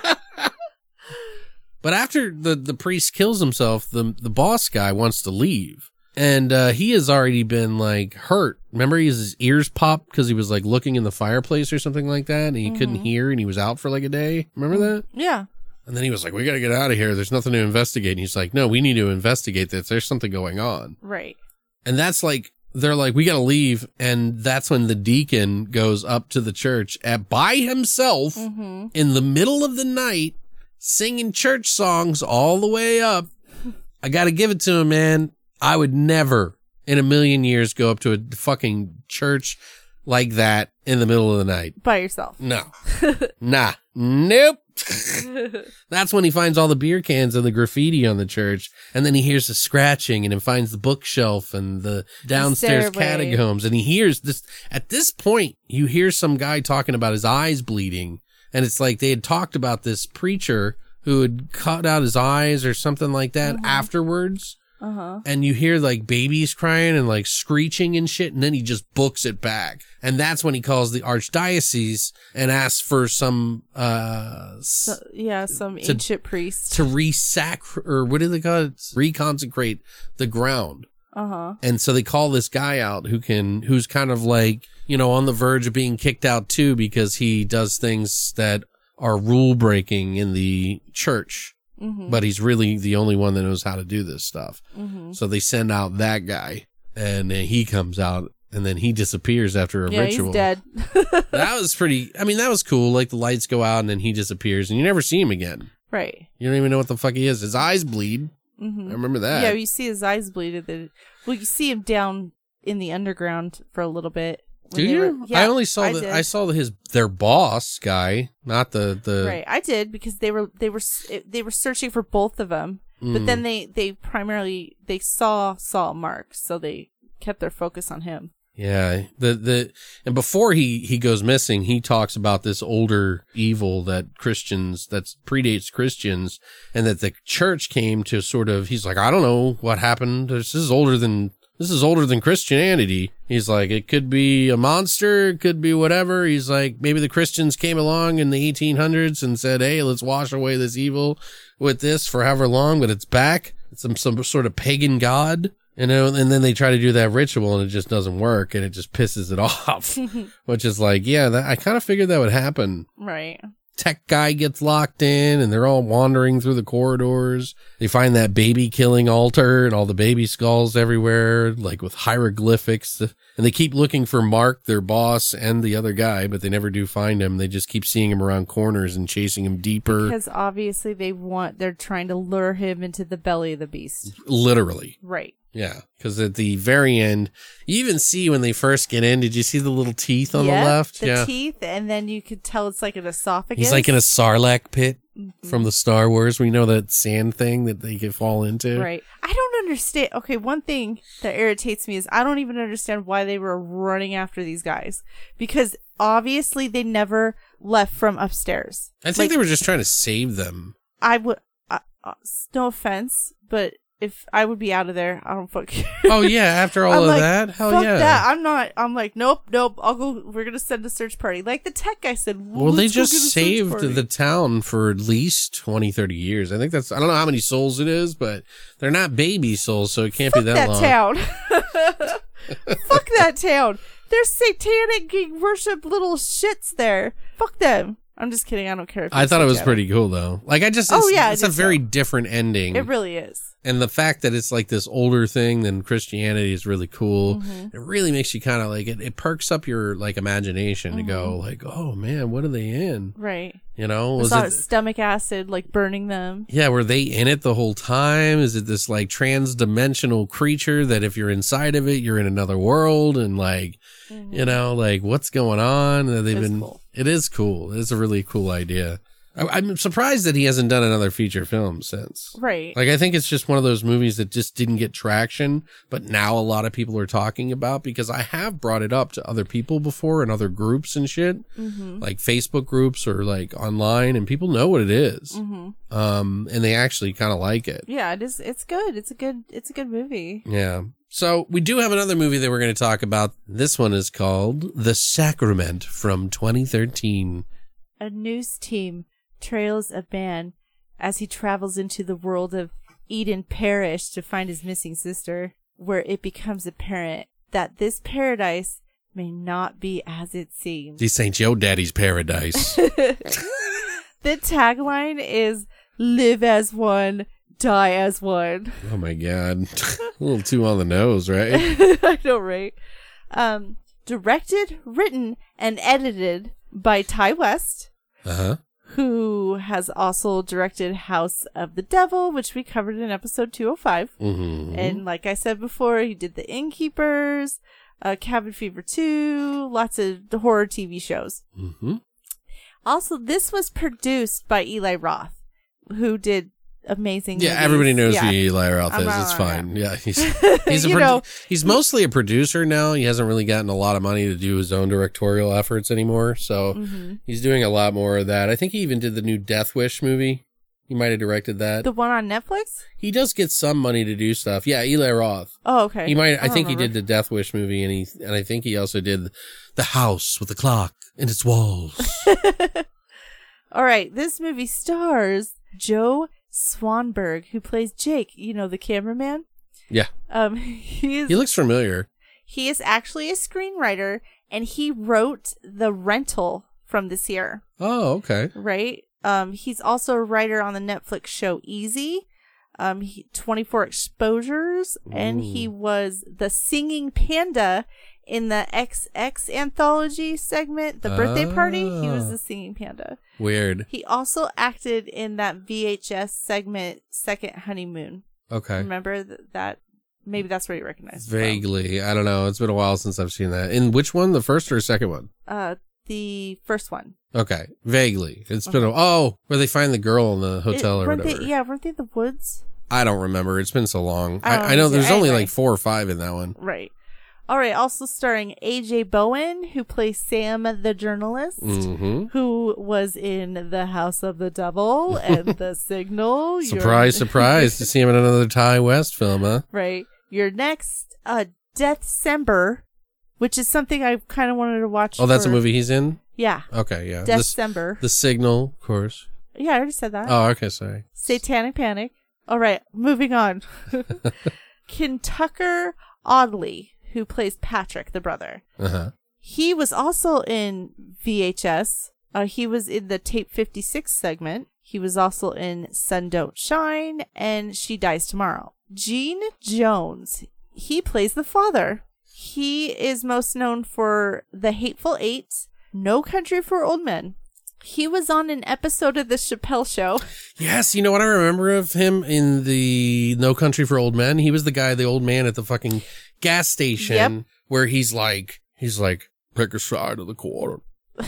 but after the the priest kills himself, the the boss guy wants to leave, and uh, he has already been like hurt. Remember, his ears popped because he was like looking in the fireplace or something like that, and he couldn't hear, and he was out for like a day. Remember that? Yeah. And then he was like, "We got to get out of here. There's nothing to investigate." And he's like, "No, we need to investigate this. There's something going on." Right. And that's like they're like, "We got to leave." And that's when the deacon goes up to the church at by himself mm-hmm. in the middle of the night, singing church songs all the way up. I got to give it to him, man. I would never in a million years go up to a fucking church like that in the middle of the night. By yourself. No. nah. Nope. That's when he finds all the beer cans and the graffiti on the church. And then he hears the scratching and he finds the bookshelf and the downstairs stairway. catacombs. And he hears this. At this point, you hear some guy talking about his eyes bleeding. And it's like they had talked about this preacher who had cut out his eyes or something like that uh-huh. afterwards. Uh-huh. And you hear like babies crying and like screeching and shit. And then he just books it back. And that's when he calls the archdiocese and asks for some, uh, So, yeah, some To- ancient priest. to resac or what do they call it? Reconsecrate the ground. Uh-huh. And so they call this guy out who can, who's kind of like, you know, on the verge of being kicked out too because he does things that are rule breaking in the church. Mm-hmm. But he's really the only one that knows how to do this stuff. Mm-hmm. So they send out that guy and then he comes out and then he disappears after a Yeah, ritual. he's dead. That was pretty, I mean, that was cool. Like the lights go out and then he disappears and you never see him again. right. You don't even know what the fuck he is. His eyes bleed. Mm-hmm. I remember that. Yeah, you see his eyes bleed. Well, you see him down in the underground for a little bit. Do you? were- yeah, I only saw the did. I saw the, his their boss guy, not the the right, I did because they were they were they were searching for both of them, but Mm. then they they primarily they saw saw Mark, so they kept their focus on him. Yeah, the the and before he he goes missing, he talks about this older evil that Christians that predates Christians, and that the church came to sort of. He's like, I don't know what happened. This is older than this is older than Christianity. He's like, it could be a monster, it could be whatever. He's like, maybe the Christians came along in the 1800s and said, hey, let's wash away this evil with this for however long, but it's back. It's some some sort of pagan god. You know, and then they try to do that ritual and it just doesn't work and it just pisses it off. Which is like, yeah, that, I kind of figured that would happen. Right. Tech guy gets locked in and they're all wandering through the corridors. They find that baby killing altar and all the baby skulls everywhere, like with hieroglyphics. And they keep looking for Mark, their boss, and the other guy, but they never do find him. They just keep seeing him around corners and chasing him deeper. Because obviously they want they're trying to lure him into the belly of the beast. Literally. Right. Yeah, because at the very end, you even see when they first get in. Did you see the little teeth on the left? The yeah, teeth, and then you could tell it's like an esophagus. he's like in a sarlacc pit Mm-hmm. from the Star Wars. We know that sand thing that they could fall into. Right. I don't understand. Okay, one thing that irritates me is I don't even understand why they were running after these guys because obviously they never left from upstairs. I think Like, they were just trying to save them. I would. Uh, uh, no offense, but if I would be out of there. I don't fuck. Oh yeah, after all I'm of like, that, hell fuck yeah. that. I'm not. I'm like, nope, nope. I'll go. We're gonna send a search party, like the tech guy said. Well, they just get a search saved the town for at least 20, 30 years. I think that's, I don't know how many souls it is, but they're not baby souls, so it can't Fuck be that, that long. town. Fuck that town. There's satanic worship little shits there. Fuck them. I'm just kidding. I don't care. If I thought it was pretty cool though. Like I just, Oh, it's, yeah, it's a very so. different ending. It really is. and the fact that it's like this older thing than Christianity is really cool. Mm-hmm. It really makes you kind of like it, it perks up your like imagination to go Mm-hmm. like, oh man, what are they in? Right. You know, was it? stomach acid like burning them. Yeah, were they in it the whole time? Is it this like trans-dimensional creature that if you're inside of it, you're in another world and like, you know, like what's going on? That They've been. cool. It is cool. It's a really cool idea. I, I'm surprised that he hasn't done another feature film since. Right. Like I think it's just one of those movies that just didn't get traction, but now a lot of people are talking about because I have brought it up to other people before and other groups and shit, mm-hmm. like Facebook groups or like online, and people know what it is. Mm-hmm. um, and they actually kind of like it. Yeah, it is. It's good. It's a good. It's a good movie. Yeah. So we do have another movie that we're going to talk about. This one is called The Sacrament from 2013. A news team trails a man as he travels into the world of Eden Parish to find his missing sister, where it becomes apparent that this paradise may not be as it seems. This ain't your daddy's paradise. the tagline is "Live as one, die as one." oh my god, a little too on the nose, right? I know, right? Um, directed, written, and edited by Ti West, Uh huh. who has also directed House of the Devil, which we covered in episode 205. Mm-hmm. And like I said before, he did The Innkeepers, uh, Cabin Fever 2, lots of horror TV shows. Mm-hmm. Also, this was produced by Eli Roth, who did amazing. Yeah, movies. everybody knows Yeah. who Eli Roth is. It's fine. not. Yeah, he's he's a know. he's mostly a producer now. He hasn't really gotten a lot of money to do his own directorial efforts anymore. So Mm-hmm. he's doing a lot more of that. I think he even did the new Death Wish movie. He might have directed that. The one on Netflix? he does get some money to do stuff. Yeah, Eli Roth. Oh, okay. He might. I, don't think he did the Death Wish movie, and he and I think he also did the house with the clock in its walls. All right, this movie stars Joe Swanberg, who plays Jake. You know the cameraman. yeah, Um, he he looks familiar. he is actually a screenwriter, and he wrote The Rental from this year. Oh, okay. Right. Um, he's also a writer on the Netflix show Easy. Um, he, 24 exposures, and he was the singing panda in the XX anthology segment, the birthday party. He was Ah. the singing panda. Weird. He also acted in that VHS segment, Second Honeymoon. Okay. Remember th- that? Maybe that's where you recognize it from. Vaguely. I don't know. It's been a while since I've seen that. In which one? The first or second one? Uh, the first one. Okay. Vaguely. It's been a, oh, where they find the girl in the hotel It- or whatever. They, yeah, weren't they in the woods? I don't remember. It's been so long. I I, I, know there's only Anyway. like four or five in that one. Right. All right. Also starring AJ Bowen, who plays Sam the journalist, Mm-hmm. who was in The House of the Devil and The Signal. Surprise, surprise to see him in another Ti West film, huh? right. You're Next, uh, Deathcember, which is something I kind of wanted to watch. Oh, that's a movie he's in? Yeah. Okay, yeah. This, Deathcember. the Signal, of course. yeah, I already said that. Oh, okay, sorry. Satanic Panic. All right, moving on. Kentucker Audley, who plays Patrick, the brother. Uh-huh. He was also in VHS. Uh, he was in the Tape 56 segment. He was also in Sun Don't Shine and She Dies Tomorrow. Gene Jones, he plays the father. He is most known for The Hateful Eight, No Country for Old Men. He was on an episode of The Chappelle Show. Yes, you know what I remember of him in the No Country for Old Men? He was the guy, the old man at the fucking gas station Yep. where he's like, he's like, pick a side of the quarter.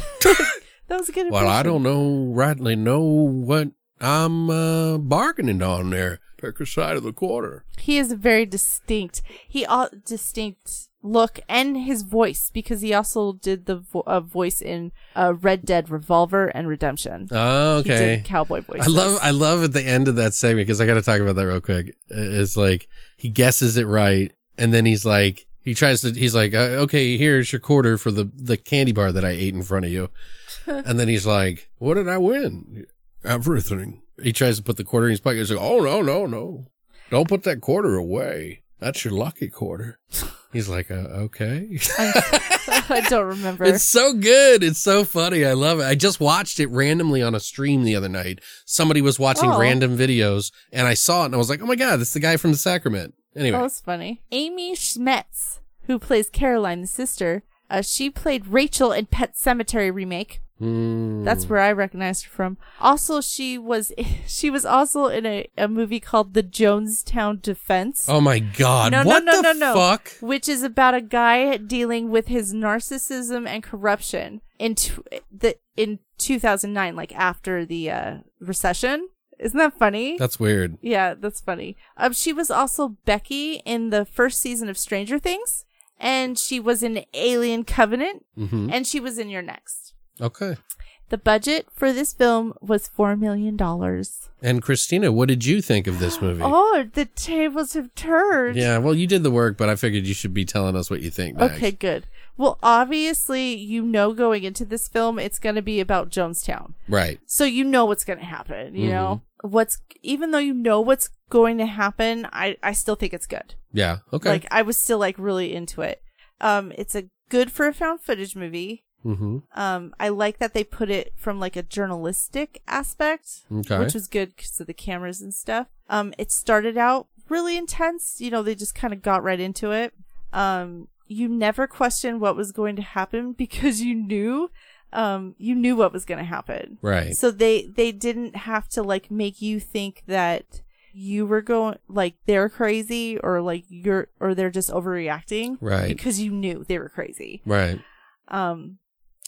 That was a good Well, I don't know rightly know what I'm uh, bargaining on there. Pick a side of the quarter. He is very distinct. He all distinct look and his voice because he also did the vo- uh, voice in uh, Red Dead Revolver and Redemption. Oh, He okay. did cowboy voices. I love I love at the end of that segment because I got to talk about that real quick. It's like he guesses it right, and then he's like he tries to he's like uh, okay here's your quarter for the the candy bar that I ate in front of you, and then he's like what did I win? Everything. He tries to put the quarter in his pocket. He's like oh no no no, don't put that quarter away. That's your lucky quarter. He's like uh, okay. I don't remember. It's so good. It's so funny. I love it. I just watched it randomly on a stream the other night. Somebody was watching Oh. random videos and I saw it and I was like, oh my God, that's the guy from the Sacrament. Anyway. Oh, that's funny. Amy Seimetz, who plays Caroline, the sister, uh, she played Rachel in Pet Sematary remake. Hmm. That's where I recognized her from. Also, she was she was also in a, a movie called The Jonestown Defense. oh my God. no, what no, no, the no, no. fuck? Which is about a guy dealing with his narcissism and corruption in tw- the in 2009, like after the uh, recession. Isn't that funny? That's weird. Yeah, that's funny. Um, she was also Becky in the first season of Stranger Things, and she was in Alien Covenant, hmm and she was in You're Next. Okay. The budget for this film was four million dollars. And Christina, what did you think of this movie? Oh, the tables have turned. Yeah, well, you did the work, but I figured you should be telling us what you think. Okay, good. Well, obviously, you know going into this film, it's going to be about Jonestown. Right. So you know what's going to happen, you know? Mm-hmm. What's even though you know what's going to happen, I I still think it's good. Yeah. Okay. Like I was still like really into it. Um it's a good for a found footage movie. hmm Um I like that they put it from like a journalistic aspect, Okay. which was good because of the cameras and stuff. Um it started out really intense, you know, they just kind of got right into it. Um you never questioned what was going to happen because you knew um you knew what was going to happen. Right. So they they didn't have to like make you think that you were going like they're crazy or like you're or they're just overreacting Right. because you knew they were crazy. Right. Um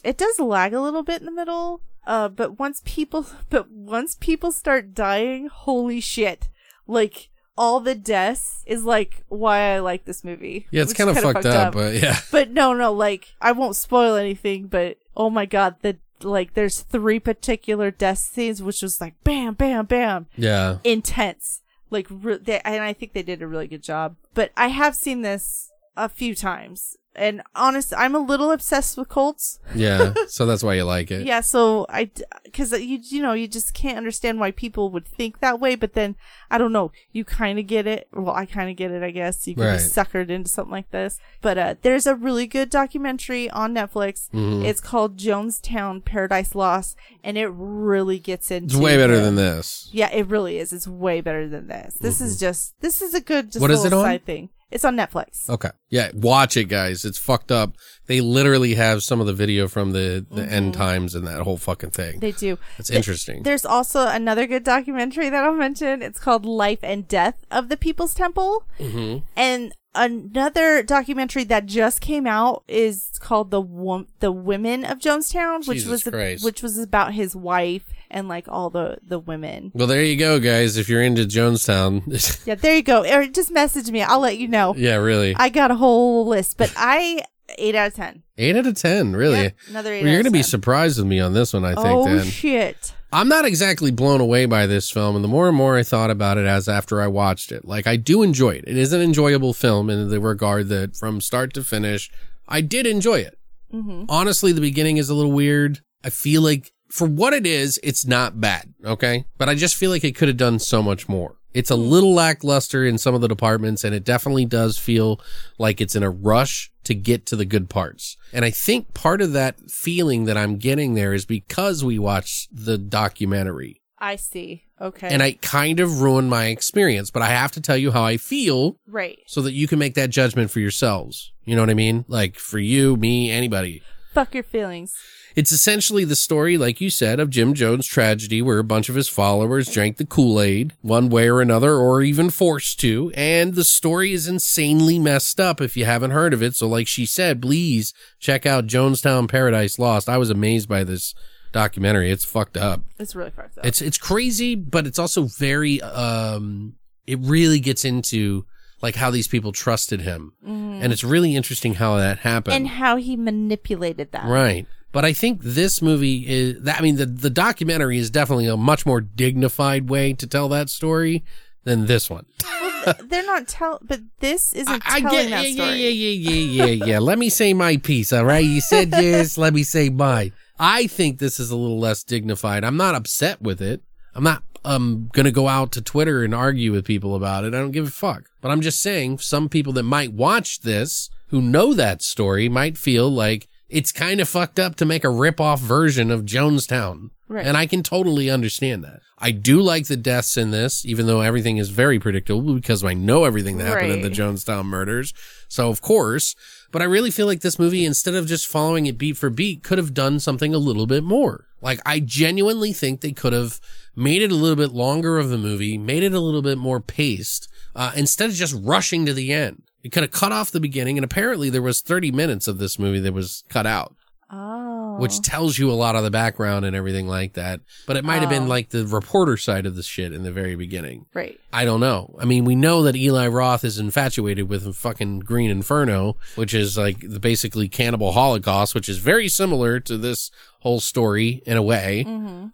it does lag a little bit in the middle. Uh but once people but once people start dying, holy shit. Like all the deaths is like why I like this movie. Yeah, it's kind of kinda fucked up, but yeah. but no, no, like I won't spoil anything, but oh my god, the like there's three particular death scenes which was like bam, bam, bam, Yeah. intense. Like re- they, and I think they did a really good job. But I have seen this a few times. And honest, I'm a little obsessed with cults. Yeah. so that's why you like it. Yeah, so I, because you you know you just can't understand why people would think that way, but then I don't know, you kind of get it. Well, I kind of get it, I guess. You can Right. be suckered into something like this. But uh, there's a really good documentary on Netflix. Mm-hmm. It's called Jonestown Paradise Lost, and it really gets into. It's way better the- than this. Yeah, it really is. It's way better than this. This is just this is a good just Mm-hmm. What is it on? side thing. It's on Netflix. Okay. Yeah, watch it, guys. It's fucked up. They literally have some of the video from the, the end times and that whole fucking thing. Mm-hmm. They do. It's interesting. There's also another good documentary that I'll mention. It's called Life and Death of the People's Temple. Mm-hmm. And another documentary that just came out is called the Wom- the Women of Jonestown, which Jesus was Christ. which was about his wife and like all the the women. Well, there you go, guys. If you're into Jonestown, Yeah, there you go. Or just message me. I'll let you know. yeah, really. I got a whole list, but I eight out of ten. Eight out of ten, really. Another eight Well, you're gonna of be surprised with me on this one. I think. oh then shit! I'm not exactly blown away by this film, and the more and more I thought about it as after I watched it, like I do enjoy it. It is an enjoyable film in the regard that from start to finish, I did enjoy it. Mm-hmm. Honestly, the beginning is a little weird. I feel like for what it is, it's not bad. Okay. But I just feel like it could have done so much more. It's a hmm. little lackluster in some of the departments and it definitely does feel like it's in a rush to get to the good parts. And I think part of that feeling that I'm getting there is because we watched the documentary I see. Okay. and I kind of ruined my experience, but I have to tell you how I feel right. so that you can make that judgment for yourselves. You know what I mean? Like for you, me, anybody. Fuck your feelings. It's essentially the story, like you said, of Jim Jones' tragedy where a bunch of his followers drank the Kool-Aid one way or another, or even forced to. And the story is insanely messed up if you haven't heard of it. So like she said, please check out Jonestown Paradise Lost. I was amazed by this documentary. It's fucked up. It's really fucked up. It's, it's crazy, but it's also very, um, it really gets into like how these people trusted him. Mm-hmm. And it's really interesting how that happened. and how he manipulated that. Right. But I think this movie is that I mean the the documentary is definitely a much more dignified way to tell that story than this one. They're not tell, but this isn't I telling get that story. yeah, story. yeah, yeah, yeah, yeah, yeah. Let me say my piece, all right? You said yes, let me say mine. I think this is a little less dignified. I'm not upset with it. I'm not um gonna go out to Twitter and argue with people about it. I don't give a fuck. But I'm just saying some people that might watch this who know that story might feel like it's kind of fucked up to make a rip-off version of Jonestown. Right. And I can totally understand that. I do like the deaths in this, even though everything is very predictable because I know everything that happened in the Right. Jonestown murders. So of course, but I really feel like this movie, instead of just following it beat for beat, could have done something a little bit more. Like I genuinely think they could have made it a little bit longer of a movie, made it a little bit more paced, uh, instead of just rushing to the end. It could have cut off the beginning, and apparently there was 30 minutes of this movie that was cut out Oh. Which tells you a lot of the background and everything like that. But it might have been Oh. like the reporter side of the shit in the very beginning. right. I don't know. I mean, we know that Eli Roth is infatuated with fucking Green Inferno, which is like the basically cannibal holocaust, which is very similar to this whole story in a way.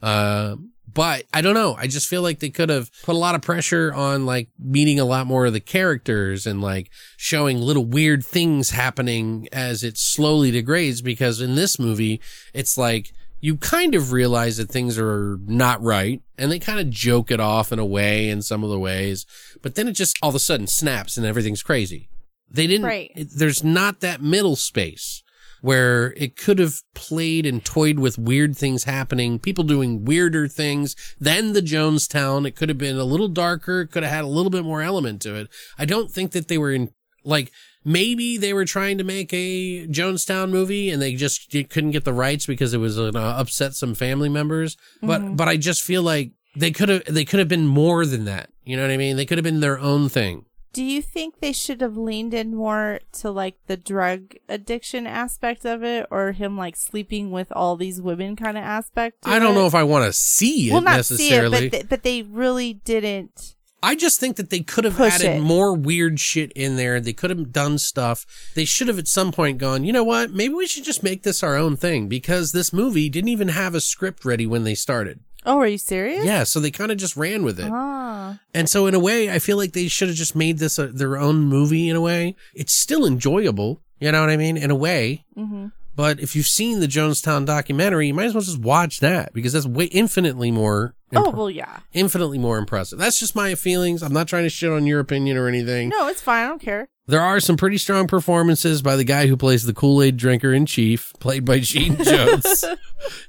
Uh, but I don't know. I just feel like they could have put a lot of pressure on like meeting a lot more of the characters and like showing little weird things happening as it slowly degrades. Because in this movie, it's like you kind of realize that things are not right and they kind of joke it off in a way in some of the ways. But then it just all of a sudden snaps and everything's crazy. They didn't, Right. it- there's not that middle space where it could have played and toyed with weird things happening, people doing weirder things than the Jonestown. It could have been a little darker. It could have had a little bit more element to it. I don't think that they were in, like, maybe they were trying to make a Jonestown movie and they just couldn't get the rights because it was going to upset some family members. But, mm-hmm. but I just feel like they could have, they could have been more than that. You know what I mean? They could have been their own thing. Do you think they should have leaned in more to like the drug addiction aspect of it, or him like sleeping with all these women kind of aspect? to I don't it? know if I want to see it well, not necessarily. see it, but th- but they really didn't. I just think that they could have added it. more weird shit in there. They could have done stuff. They should have at some point gone, you know what? Maybe we should just make this our own thing because this movie didn't even have a script ready when they started. Oh, are you serious? Yeah, so they kind of just ran with it. Ah, And so in a way, I feel like they should have just made this a, their own movie in a way. It's still enjoyable. You know what I mean? In a way. mm-hmm. But if you've seen the Jonestown documentary, you might as well just watch that because that's way infinitely more Oh well, yeah. infinitely more impressive. That's just my feelings. I'm not trying to shit on your opinion or anything. No, it's fine. I don't care. There are some pretty strong performances by the guy who plays the Kool-Aid drinker in chief, played by Gene Jones.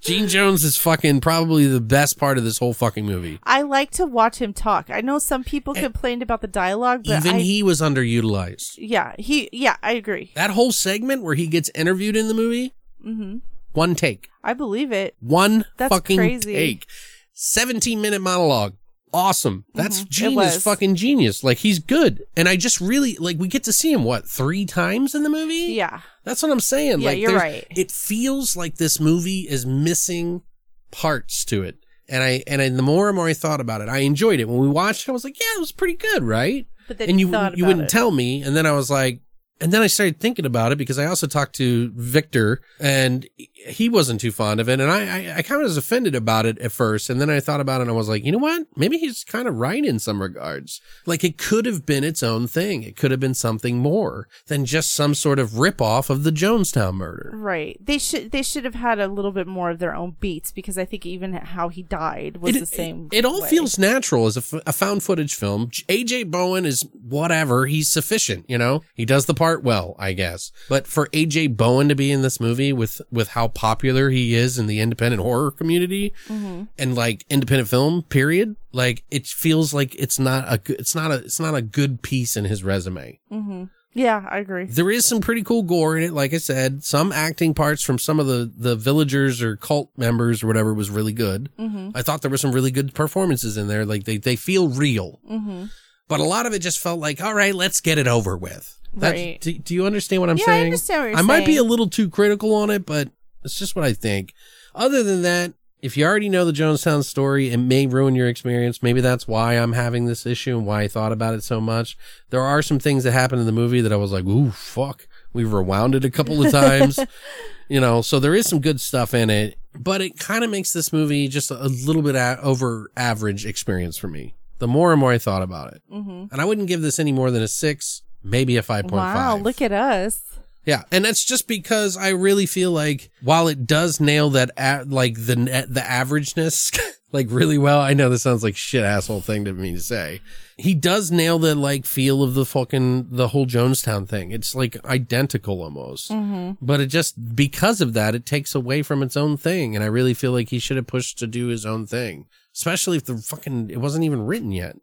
Gene Jones is fucking probably the best part of this whole fucking movie. I like to watch him talk. I know some people complained about the dialogue, but Even I, he was underutilized. yeah, he, yeah, I agree. That whole segment where he gets interviewed in the movie, hmm one take. I believe it. One That's fucking crazy. take. 17 minute monologue. Awesome. That's Mhm, is was. fucking genius. Like he's good. And I just really like we get to see him what, three times in the movie? Yeah, That's what I'm saying. Yeah, like, you're right. It feels like this movie is missing parts to it. And I, and I, the more and more I thought about it, I enjoyed it. When we watched it, I was like, yeah, it was pretty good, right? but then and you you, you wouldn't it. tell me. And then I was like, and then I started thinking about it because I also talked to Victor and he wasn't too fond of it. And I, I, I kind of was offended about it at first. And then I thought about it and I was like, you know what? Maybe he's kind of right in some regards. Like it could have been its own thing. It could have been something more than just some sort of ripoff of the Jonestown murder. Right. They should they should have had a little bit more of their own beats because I think even how he died was It, the same. it, it all way. feels natural as a, f- a found footage film. AJ Bowen is whatever. He's sufficient, you know? He does the part well, I guess. But for AJ Bowen to be in this movie with, with how popular he is in the independent horror community Mm-hmm. and like independent film, period, like it feels like it's not a, good- it's not a, it's not a good piece in his resume. Mm-hmm. Yeah, I agree. There is some pretty cool gore in it. Like I said, some acting parts from some of the, the villagers or cult members or whatever was really good. Mm-hmm. I thought there were some really good performances in there. Like they, they feel real, Mm-hmm. but a lot of it just felt like, all right, let's get it over with. That- Right. Do, do you understand what I'm Yeah, I saying? understand what you're I might be a little too critical on it, but it's just what I think. Other than that, if you already know the Jonestown story, it may ruin your experience. Maybe that's why I'm having this issue and why I thought about it so much. There are some things that happen in the movie that I was like, ooh, fuck. We've rewound it a couple of times. you know, so there is some good stuff in it, but it kind of makes this movie just a little bit a- over average experience for me. The more and more I thought about it. Mm-hmm. And I wouldn't give this any more than a six, maybe a 5.5. Wow, look at us. Yeah, and that's just because I really feel like while it does nail that a- like the the averageness like really well. I know this sounds like shit asshole thing to me to say. He does nail the like feel of the fucking the whole Jonestown thing. It's like identical almost. Mm-hmm. But it just because of that it takes away from its own thing and I really feel like he should have pushed to do his own thing. Especially if the fucking it wasn't even written yet.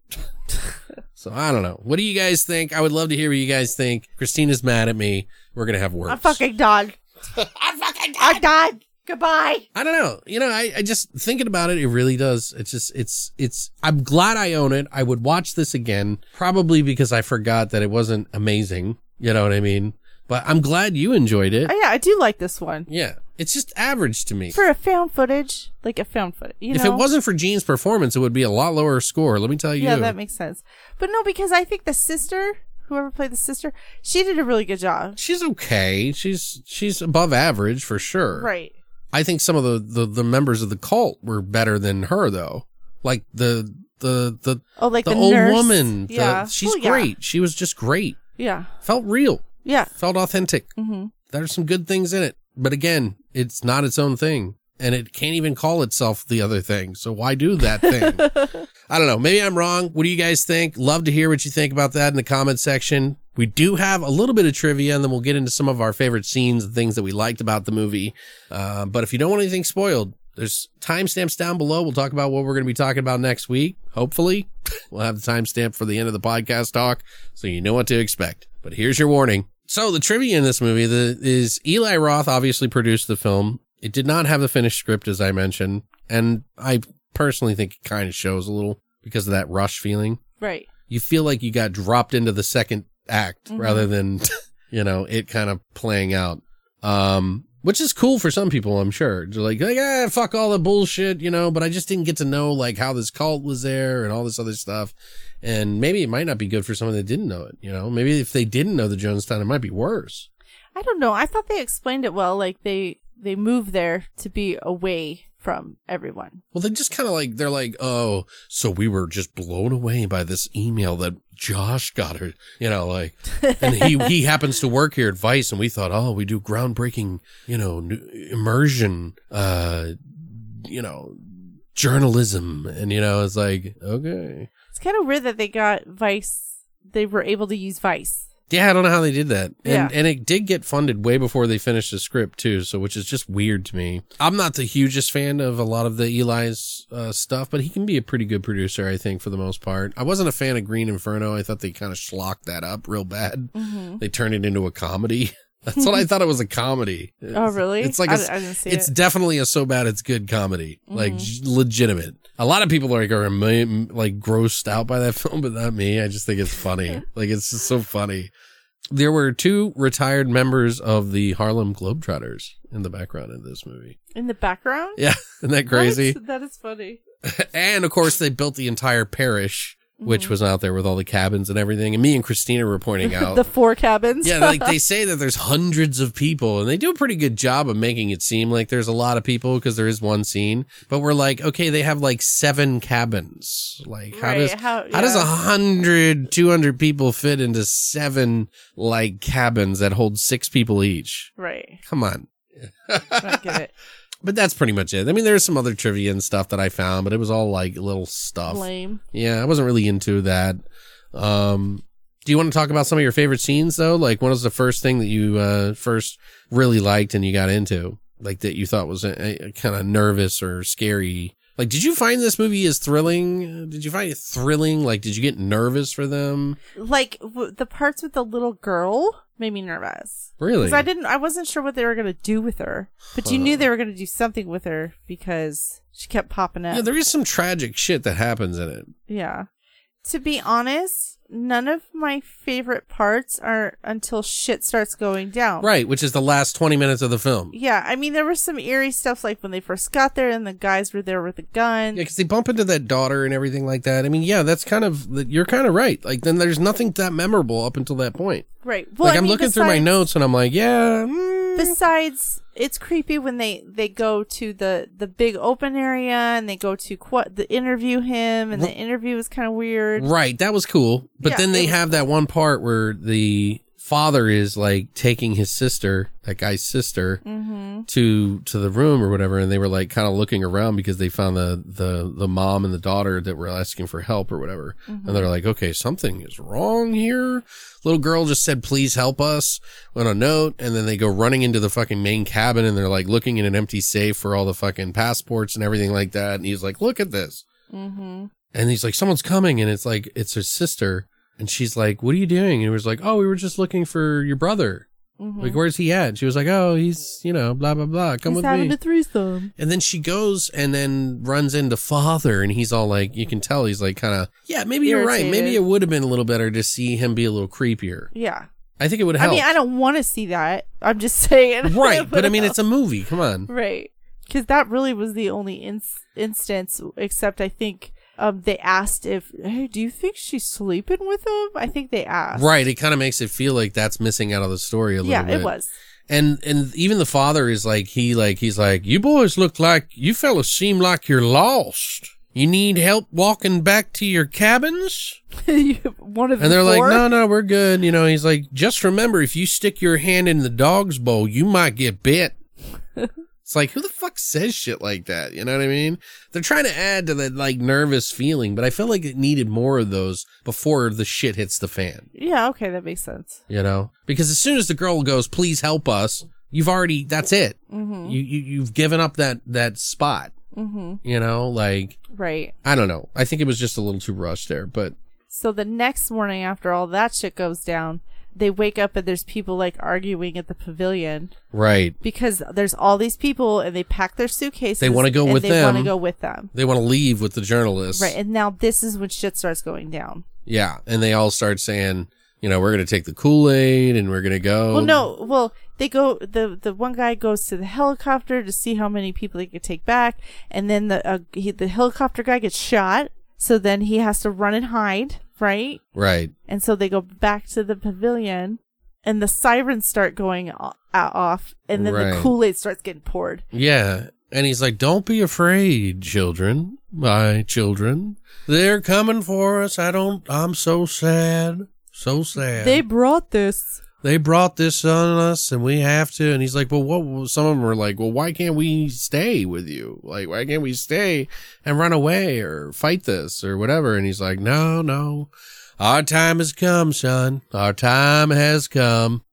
so I don't know. What do you guys think? I would love to hear what you guys think. Christina's mad at me. We're gonna have words. I'm fucking done. I'm fucking done. I'm done. Goodbye. I don't know. You know, I, I just thinking about it, it really does. It's just, it's, it's, I'm glad I own it. I would watch this again, probably because I forgot that it wasn't amazing. You know what I mean? But I'm glad you enjoyed it. Oh, yeah, I do like this one. yeah. It's just average to me. For a found footage, like a found footage. You if know? it wasn't for Gene's performance, it would be a lot lower score. Let me tell you. Yeah, that makes sense. But no, because I think the sister, whoever played the sister, she did a really good job. she's okay. She's, she's above average for sure. Right. I think some of the, the, the members of the cult were better than her though. Like the, the, the, Oh, like the, the, old nurse. woman. the- Yeah. she's Well, yeah. great. She was just great. Yeah. Felt real. Yeah. Felt authentic. hmm There's some good things in it. But again, it's not its own thing. And it can't even call itself the other thing. So why do that thing? I don't know. Maybe I'm wrong. What do you guys think? Love to hear what you think about that in the comment section. We do have a little bit of trivia and then we'll get into some of our favorite scenes and things that we liked about the movie. Uh, but if you don't want anything spoiled, there's timestamps down below. We'll talk about what we're going to be talking about next week. Hopefully we'll have the timestamp for the end of the podcast talk so you know what to expect. But here's your warning. So the trivia in this movie the, is Eli Roth obviously produced the film. It did not have the finished script, as I mentioned. And I personally think it kind of shows a little because of that rush feeling. Right. You feel like you got dropped into the second act rather than, you know, it kind of playing out. Um, which is cool for some people, I'm sure. They're like, like, ah, fuck all the bullshit, you know, but I just didn't get to know like how this cult was there and all this other stuff. And maybe it might not be good for someone that didn't know it, you know? Maybe if they didn't know the Jonestown, it might be worse. I don't know. I thought they explained it well. Like they they moved there to be away from everyone. Well, they just kind of like, they're like, oh, so we were just blown away by this email that Josh got her, you know, like, and he, he happens to work here at Vice and we thought, oh, we do groundbreaking, you know, immersion, uh, you know, journalism. And, you know, it's like, okay. Kind of weird that they got Vice. They were able to use Vice. Yeah, I don't know how they did that. And Yeah. and it did get funded way before they finished the script too, so which is just weird to me. I'm not the hugest fan of a lot of the Eli's uh, stuff, but he can be a pretty good producer, I think, for the most part. I wasn't a fan of Green Inferno. I thought they kind of schlocked that up real bad. Mm-hmm. They turned it into a comedy. That's what I thought it was a comedy. Oh, really? It's like I a, I didn't see it's it. definitely a so bad it's good comedy, like Mm-hmm. j- legitimate. A lot of people are like are like grossed out by that film, but not me. I just think it's funny. like it's just so funny. There were two retired members of the Harlem Globetrotters in the background of this movie. In the background. Yeah, isn't that crazy? That is funny. and of course, they built the entire parish, which mm-hmm. was out there with all the cabins and everything. And me and Christina were pointing out the four cabins. yeah, like they say that there's hundreds of people, and they do a pretty good job of making it seem like there's a lot of people because there is one scene. But we're like, okay, they have like seven cabins. Like, how Right, does how- how, does a yeah. hundred, two hundred people fit into seven like cabins that hold six people each? right. Come on. I get it. But that's pretty much it. I mean, there's some other trivia and stuff that I found, but it was all like little stuff. Lame. Yeah, I wasn't really into that. Um, do you want to talk about some of your favorite scenes though? Like, what was the first thing that you uh, first really liked and you got into, like that you thought was a, a, kind of nervous or scary? Like, did you find this movie as thrilling? Did you find it thrilling? Like, did you get nervous for them? Like w- the parts with the little girl made me nervous. Really? Because I didn't, I wasn't sure what they were gonna do with her, but you knew they were gonna do something with her because she kept popping up. Yeah, there is some tragic shit that happens in it. Yeah. to be honest, none of my favorite parts are until shit starts going down. Right, which is the last 20 minutes of the film. Yeah, I mean there was some eerie stuff like when they first got there and the guys were there with a gun. Yeah, because they bump into that daughter and everything like that. I mean, yeah, that's kind of, you're kind of right. Like, then there's nothing that memorable up until that point. Right. Well, like, I I'm mean, looking through my notes and I'm like, yeah, mm, Besides, it's creepy when they they go to the the big open area and they go to qu- the interview him and the interview was kind of weird. Right, that was cool. But Yeah, then they have that one part where the father is like taking his sister, that guy's sister, Mm-hmm. to to the room or whatever, and they were like kind of looking around because they found the the the mom and the daughter that were asking for help or whatever, Mm-hmm. and they're like, okay, something is wrong here. Little girl just said, "Please help us." on a note, and then they go running into the fucking main cabin, and they're like looking in an empty safe for all the fucking passports and everything like that. And he's like, "Look at this." Mm-hmm. And he's like, someone's coming. And it's like, it's her sister. And she's like, what are you doing? And he was like, oh, we were just looking for your brother. Mm-hmm. Like, where's he at? And she was like, oh, he's, you know, blah, blah, blah. Come He's with having me. a threesome. and then she goes and then runs into father. And he's all like, you can tell he's like, kind of, yeah, maybe you're right. Maybe it would have been a little better to see him be a little creepier. Yeah. I think it would have I mean, I don't want to see that. I'm just saying. right. But I mean, it's a movie. Come on. right because that really was the only ins- instance. Except I think um they asked if, hey, do you think she's sleeping with him? I think they asked. Right. It kind of makes it feel like that's missing out of the story a little Yeah, bit. Yeah, it was. And and even the father is like he like he's like you boys look like you fellas seem like you're lost. You need help walking back to your cabins? One of And they're the like, no, no, we're good. You know, he's like, just remember, if you stick your hand in the dog's bowl, you might get bit. it's like, who the fuck says shit like that? You know what I mean? They're trying to add to that like nervous feeling, but I felt like it needed more of those before the shit hits the fan. Yeah, okay, that makes sense. You know, because as soon as the girl goes, please help us, you've already, that's it. You, you, you've given up that, that spot. Mm-hmm. You know, like, Right. I don't know. I think it was just a little too rushed there, but So the next morning, after all that shit goes down, they wake up and there's people like arguing at the pavilion right. because there's all these people and they pack their suitcases. They wanna go and with they want to them. go with them. They want to leave with the journalists. Right. And now this is when shit starts going down. Yeah, and they all start saying, you know, we're going to take the Kool Aid and we're going to go. Well, no. Well, they go. the The one guy goes to the helicopter to see how many people he could take back, and then the uh, he, the helicopter guy gets shot. So then he has to run and hide, right? Right. And so they go back to the pavilion, and the sirens start going off, and then Right. the Kool Aid starts getting poured. Yeah. And he's like, don't be afraid, children. My children. They're coming for us. I don't, I'm so sad. So sad. They brought this. They brought this on us and we have to. And he's like, well, what? Some of them are like, well, why can't we stay with you? Like, why can't we stay and run away or fight this or whatever? And he's like, no, no, our time has come, son. Our time has come.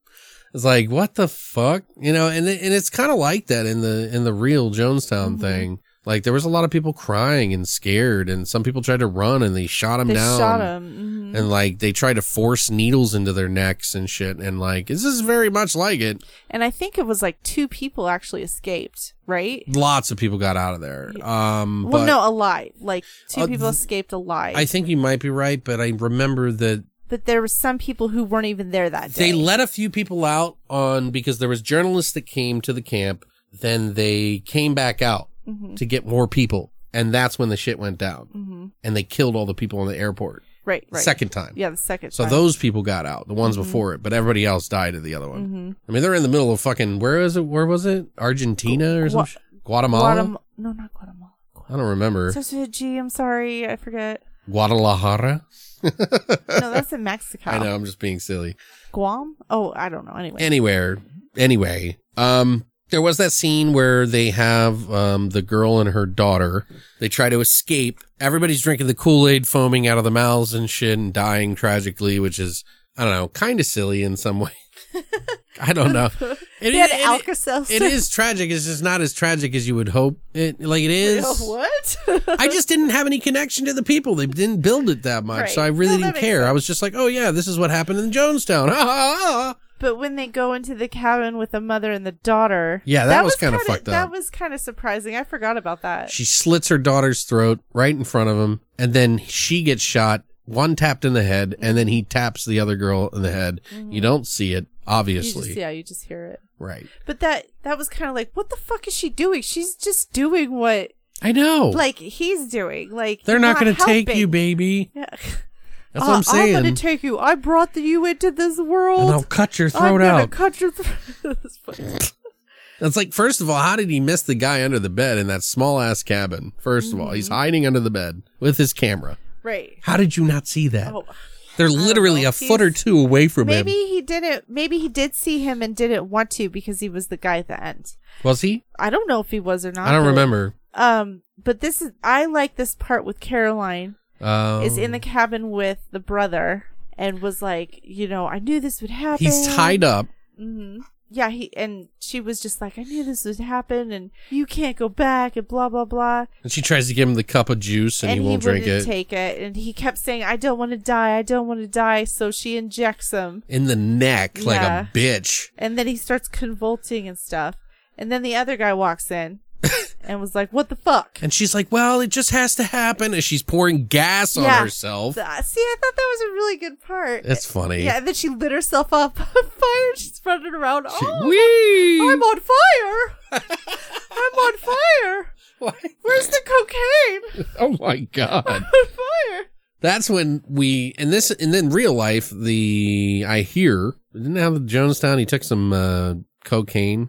It's like, what the fuck? You know, and, and it's kind of like that in the, in the real Jonestown Mm-hmm. thing. Like there was a lot of people crying and scared and some people tried to run and they shot him They down shot him. mhm. and like they tried to force needles into their necks and shit and like this is very much like it And I think it was like two people actually escaped, right? lots of people got out of there um well, but no, alive. Like two Uh, people escaped alive. i think you might be right but i remember that but there were some people who weren't even there that day. they let a few people out on because there was journalists that came to the camp then they came back out Mm-hmm. to get more people and that's when the shit went down and they killed all the people in the airport right, right. second time Yeah, the second. So time. those people got out, the ones before it, but everybody else died at the other one. I mean, they're in the middle of fucking where is it? Where was it? Argentina or Gua- something? Guatemala? Guatem- no, not Guatemala. I don't remember. Starts with a G. I'm sorry, I forget. Guadalajara. No, that's in Mexico. I know. I'm just being silly. Guam. Oh, I don't know. Anyway, Anywhere. Anyway, um, there was that scene where they have um the girl and her daughter. They try to escape. Everybody's drinking the Kool Aid, foaming out of the mouths and shit, and dying tragically, which is I don't know, kind of silly in some way. I don't know. It, it- it- it is tragic. It's just not as tragic as you would hope. It like it is. what? I just didn't have any connection to the people. They didn't build it that much, so I really No, didn't care. I was just like, oh yeah, this is what happened in Jonestown. Ha, ha, ha. But when they go into the cabin with the mother and the daughter, Yeah, that was kinda kinda- fucked That was kind of surprising. I forgot about that. She slits her daughter's throat right in front of him, and then she gets shot one tapped in the head, and then he taps the other girl in the head. You don't see it, Mm-hmm. You obviously. just, yeah, you just hear it. Right. But that that was kind of like, what the fuck is she doing? She's just doing what I know. like he's doing. Like They're not, going to take you, baby. Yeah. That's Uh, what I'm saying. I'm gonna take you. I brought you into this world. and I'll cut your I'm throat gonna out. cut your throat. That's. It's like, first of all, how did he miss the guy under the bed in that small ass cabin? 1st of all, Mm-hmm. he's hiding under the bed with his camera. right. How did you not see that? Oh, They're literally a foot or two away from maybe him. Maybe he didn't. Maybe he did see him and didn't want to because he was the guy at the end. Was he? I don't know if he was or not. I don't but- remember. Um, but this is I like this part with Caroline Um, is in the cabin with the brother and was like, you know, I knew this would happen. he's tied up. hmm Yeah, he and she was just like, I knew this would happen, and you can't go back, and blah blah blah. And she tries to give him the cup of juice, and, and he won't drink it. take it, and he kept saying, "I don't want to die, I don't want to die." So she injects him, in the neck like Yeah. a bitch. and then he starts convulsing and stuff. And then the other guy walks in and was like, "What the fuck?" And she's like, "Well, it just has to happen." And she's pouring gas on Yeah. herself. Uh, See, I thought that was a really good part. That's funny. Yeah, and then she lit herself up on fire. She's running around. She- oh, Whee! I'm on fire! I'm on fire! Where's the cocaine? Oh my god. on fire! That's when we and this and then real life the I hear didn't have Jonestown. He took some uh, cocaine.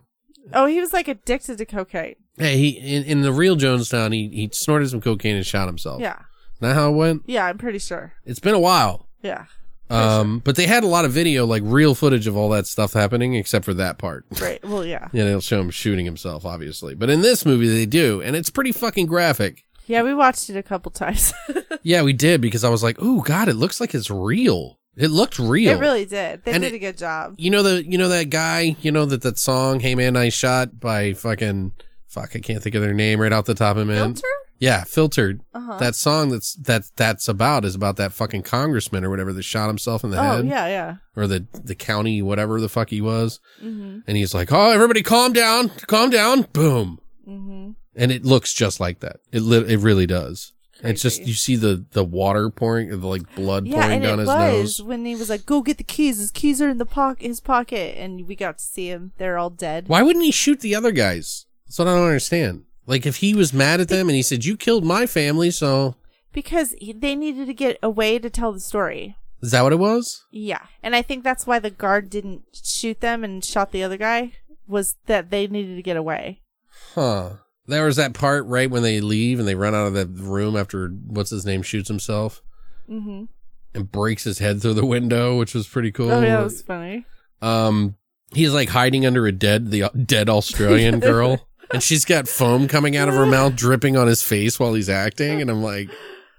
Oh, he was like addicted to cocaine. Hey, he in, in the real Jonestown he he snorted some cocaine and shot himself. Yeah, Is that how it went? yeah, I'm pretty sure. It's been a while. Yeah, Um, but they had a lot of video, like real footage of all that stuff happening, except for that part. right. Well, yeah, Yeah, they'll show him shooting himself, obviously. But in this movie, they do, and it's pretty fucking graphic. yeah. We watched it a couple times. Yeah, we did because I was like, "Oh God, it looks like it's real. It looked real." it really did. They And did it- a good job. You know the you know that guy. You know that that song, "Hey Man, Nice Shot" by fucking fuck. I can't think of their name right off the top of my head. Filter? Yeah, filtered. Uh-huh. That song that's that that's about is about that fucking congressman or whatever that shot himself in the Oh head. yeah, yeah. or the the county whatever the fuck he was Mm-hmm. and he's like oh everybody calm down calm down boom Mm-hmm. and it looks just like that it li- it really does it's just you see the the water pouring the like blood Yeah, pouring down it his was nose when he was like, "Go get the keys. His keys are in the pocket, his pocket," and we got to see him. They're all dead. why wouldn't he shoot the other guys that's what i don't understand like if he was mad at them and he said you killed my family so Because he, they needed to get away to tell the story. is that what it was Yeah, and I think that's why the guard didn't shoot them and shot the other guy was that they needed to get away. huh there was that part right when they leave and they run out of the room after what's his name shoots himself Mm-hmm. and breaks his head through the window which was pretty cool Oh yeah, that was funny. Um, he's like hiding under a dead, the dead Australian girl, and she's got foam coming out of her mouth, dripping on his face while he's acting. And I'm like,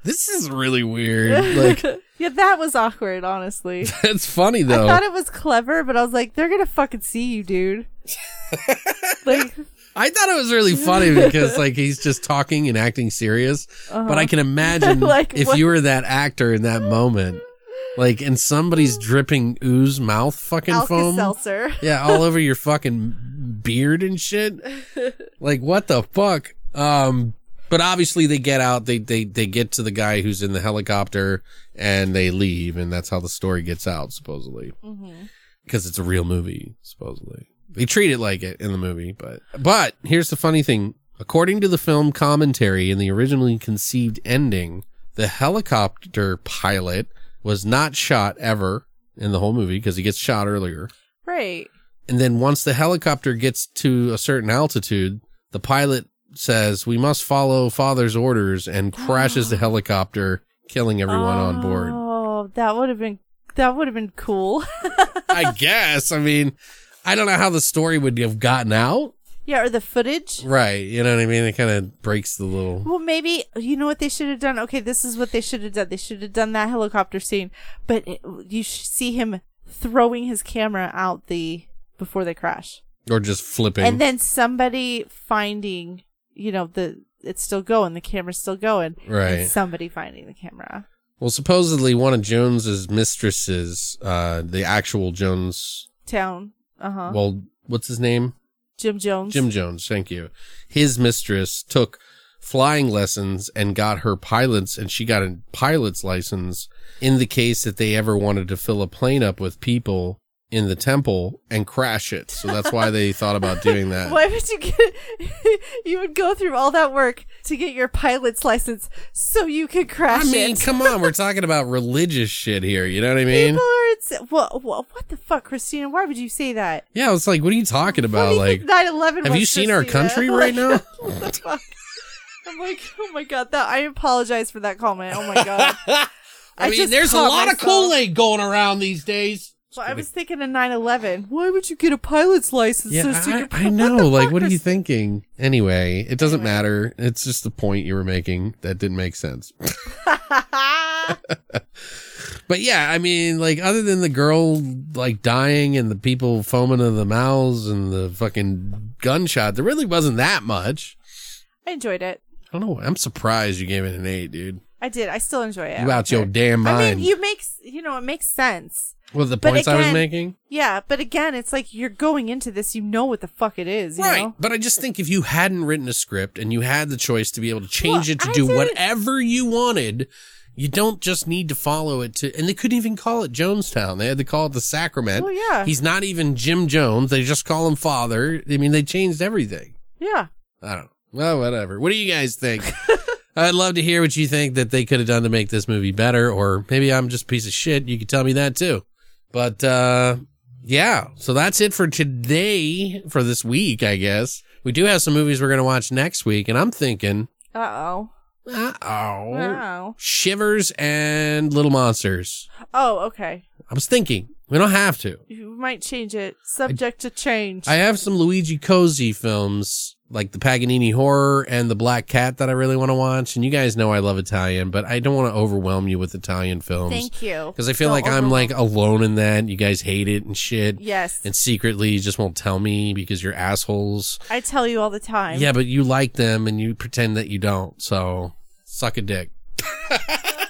this is really weird. Like, yeah, that was awkward. Honestly, it's funny though. I thought it was clever, but I was like, they're gonna fucking see you, dude. like, I thought it was really funny because like he's just talking and acting serious, but I can imagine Uh-huh. Like, if what- you were that actor in that moment, like, and somebody's dripping ooze mouth fucking foam. Alka-Seltzer. Yeah, all over your fucking beard and shit. Like what the fuck? Um but obviously they get out, they they they get to the guy who's in the helicopter and they leave and that's how the story gets out supposedly. Because it's a real movie supposedly. They treat it like it in the movie, but but here's the funny thing. According to the film commentary in the originally conceived ending, the helicopter pilot was not shot ever in the whole movie because he gets shot earlier. Right. And then once the helicopter gets to a certain altitude, the pilot says, We must follow father's orders and crashes the helicopter, killing everyone on board. Oh, that would have been that would have been cool. I guess. I mean, I don't know how the story would have gotten out. Yeah, or the footage. Right. You know what I mean? It kind of breaks the little. Well, maybe you know what they should have done. Okay, this is what they should have done. They should have done that helicopter scene, but it, you see him throwing his camera out the before they crash, Or just flipping. and then somebody finding, you know, the it's still going, the camera's still going, Right. And somebody finding the camera. well, supposedly one of Jones's mistresses, uh, the actual Jones, Town, uh huh. well, what's his name? Jim Jones. Jim Jones, thank you. His mistress took flying lessons and got her pilots and she got a pilot's license in the case that they ever wanted to fill a plane up with people in the temple and crash it. So that's why they thought about doing that. Why would you get? you would go through all that work to get your pilot's license so you could crash I mean, it. come on, we're talking about religious shit here. You know what I mean? People are. Well, well, what the fuck, Christina? Why would you say that? Yeah, it's like, what are you talking about? you Like, think 9/11 have you seen our country right now? what the fuck? I'm like, oh my god, that I apologize for that comment. Oh my god. I, mean, just there's a lot of. Kool Aid going around these days. Well, I was thinking of 9/11. Why would you get a pilot's license? Yeah, so I, you I know. the Like, what are you thinking? Anyway, it doesn't matter. It's just the point you were making that didn't make sense. But yeah, I mean, like, other than the girl like dying and the people foaming in the mouths and the fucking gunshot, there really wasn't that much. I enjoyed it. I don't know. I'm surprised you gave it an eight, dude. I did. I still enjoy it. You out your damn mind. I mean, you makes you know it makes sense. Well, the points I was making. Yeah, but again, it's like you're going into this, you know what the fuck it is, you Right. know? But I just think if you hadn't written a script and you had the choice to be able to change Well, it to I do did- whatever you wanted, you don't just need to follow it to, and they couldn't even call it Jonestown. They had to call it the Sacrament. Well, yeah. He's not even Jim Jones. They just call him father. I mean, they changed everything. Yeah. I don't know. Well, whatever. What do you guys think? I'd love to hear what you think that they could have done to make this movie better, or maybe I'm just a piece of shit. You could tell me that too. But, uh, yeah, so that's it for today, for this week, I guess. We do have some movies we're going to watch next week, and I'm thinking, Uh oh. uh oh, Wow. Shivers and Little Monsters. Oh, okay. I was thinking, we don't have to. You might change it. Subject to change. I have some Luigi Cozzi films, like the Paganini Horror and the Black Cat that I really want to watch. And you guys know I love Italian, but I don't want to overwhelm you with Italian films. Thank you. Because I feel Don't like I'm like alone in that. You guys hate it and shit. Yes. And secretly you just won't tell me because you're assholes. I tell you all the time. Yeah, but you like them and you pretend that you don't. So suck a dick.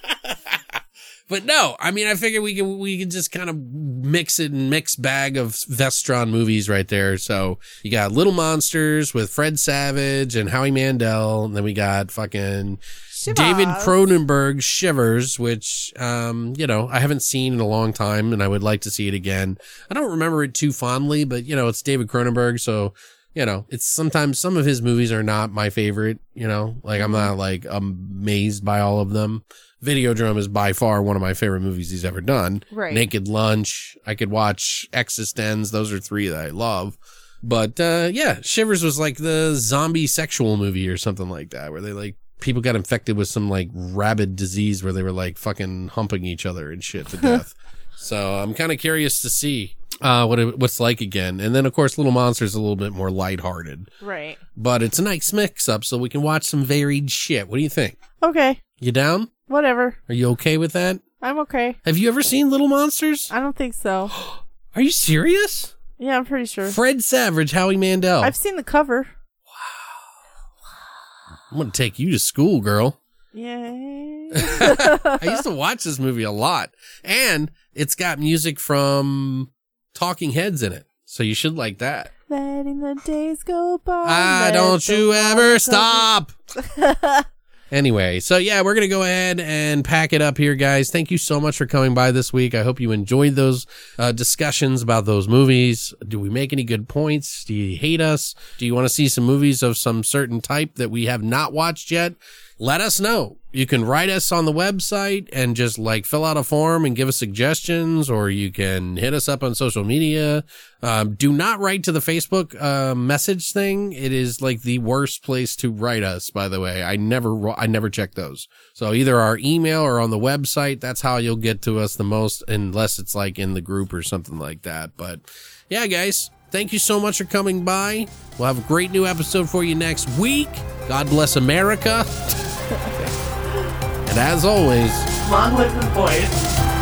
But no, I mean, I figure we can we can just kind of mix it and mix bag of Vestron movies right there. So you got Little Monsters with Fred Savage and Howie Mandel, and then we got fucking David Cronenberg Shivers, which um you know I haven't seen in a long time, and I would like to see it again. I don't remember it too fondly, but you know it's David Cronenberg, so you know it's sometimes some of his movies are not my favorite. You know, like I'm not like amazed by all of them. Videodrome is by far one of my favorite movies he's ever done. Right. Naked Lunch. I could watch Existenz. Those are three that I love. But uh yeah, Shivers was like the zombie sexual movie or something like that, where they like people got infected with some like rabid disease where they were like fucking humping each other and shit to death. so I'm kind of curious to see uh what it, what's like again. And then of course Little Monsters a little bit more lighthearted. Right. But it's a nice mix up so we can watch some varied shit. What do you think? Okay. You down? Whatever. Are you okay with that? I'm okay. Have you ever seen Little Monsters? I don't think so. Are you serious? Yeah, I'm pretty sure. Fred Savage, Howie Mandel. I've seen the cover. Wow. I'm gonna take you to school, girl. Yay. I used to watch this movie a lot, and it's got music from Talking Heads in it, so you should like that. Letting the days go by. Ah, don't you ever stop. Anyway, so yeah, we're going to go ahead and pack it up here, guys. Thank you so much for coming by this week. I hope you enjoyed those uh, discussions about those movies. Do we make any good points? Do you hate us? Do you want to see some movies of some certain type that we have not watched yet? Let us know. You can write us on the website and just like fill out a form and give us suggestions, or you can hit us up on social media. Um, do not write to the Facebook uh, message thing. It is like the worst place to write us. By the way, I never I never check those. So either our email or on the website. That's how you'll get to us the most, unless it's like in the group or something like that. But yeah, guys. Thank you so much for coming by. We'll have a great new episode for you next week. God bless America. And as always, Long live the voice.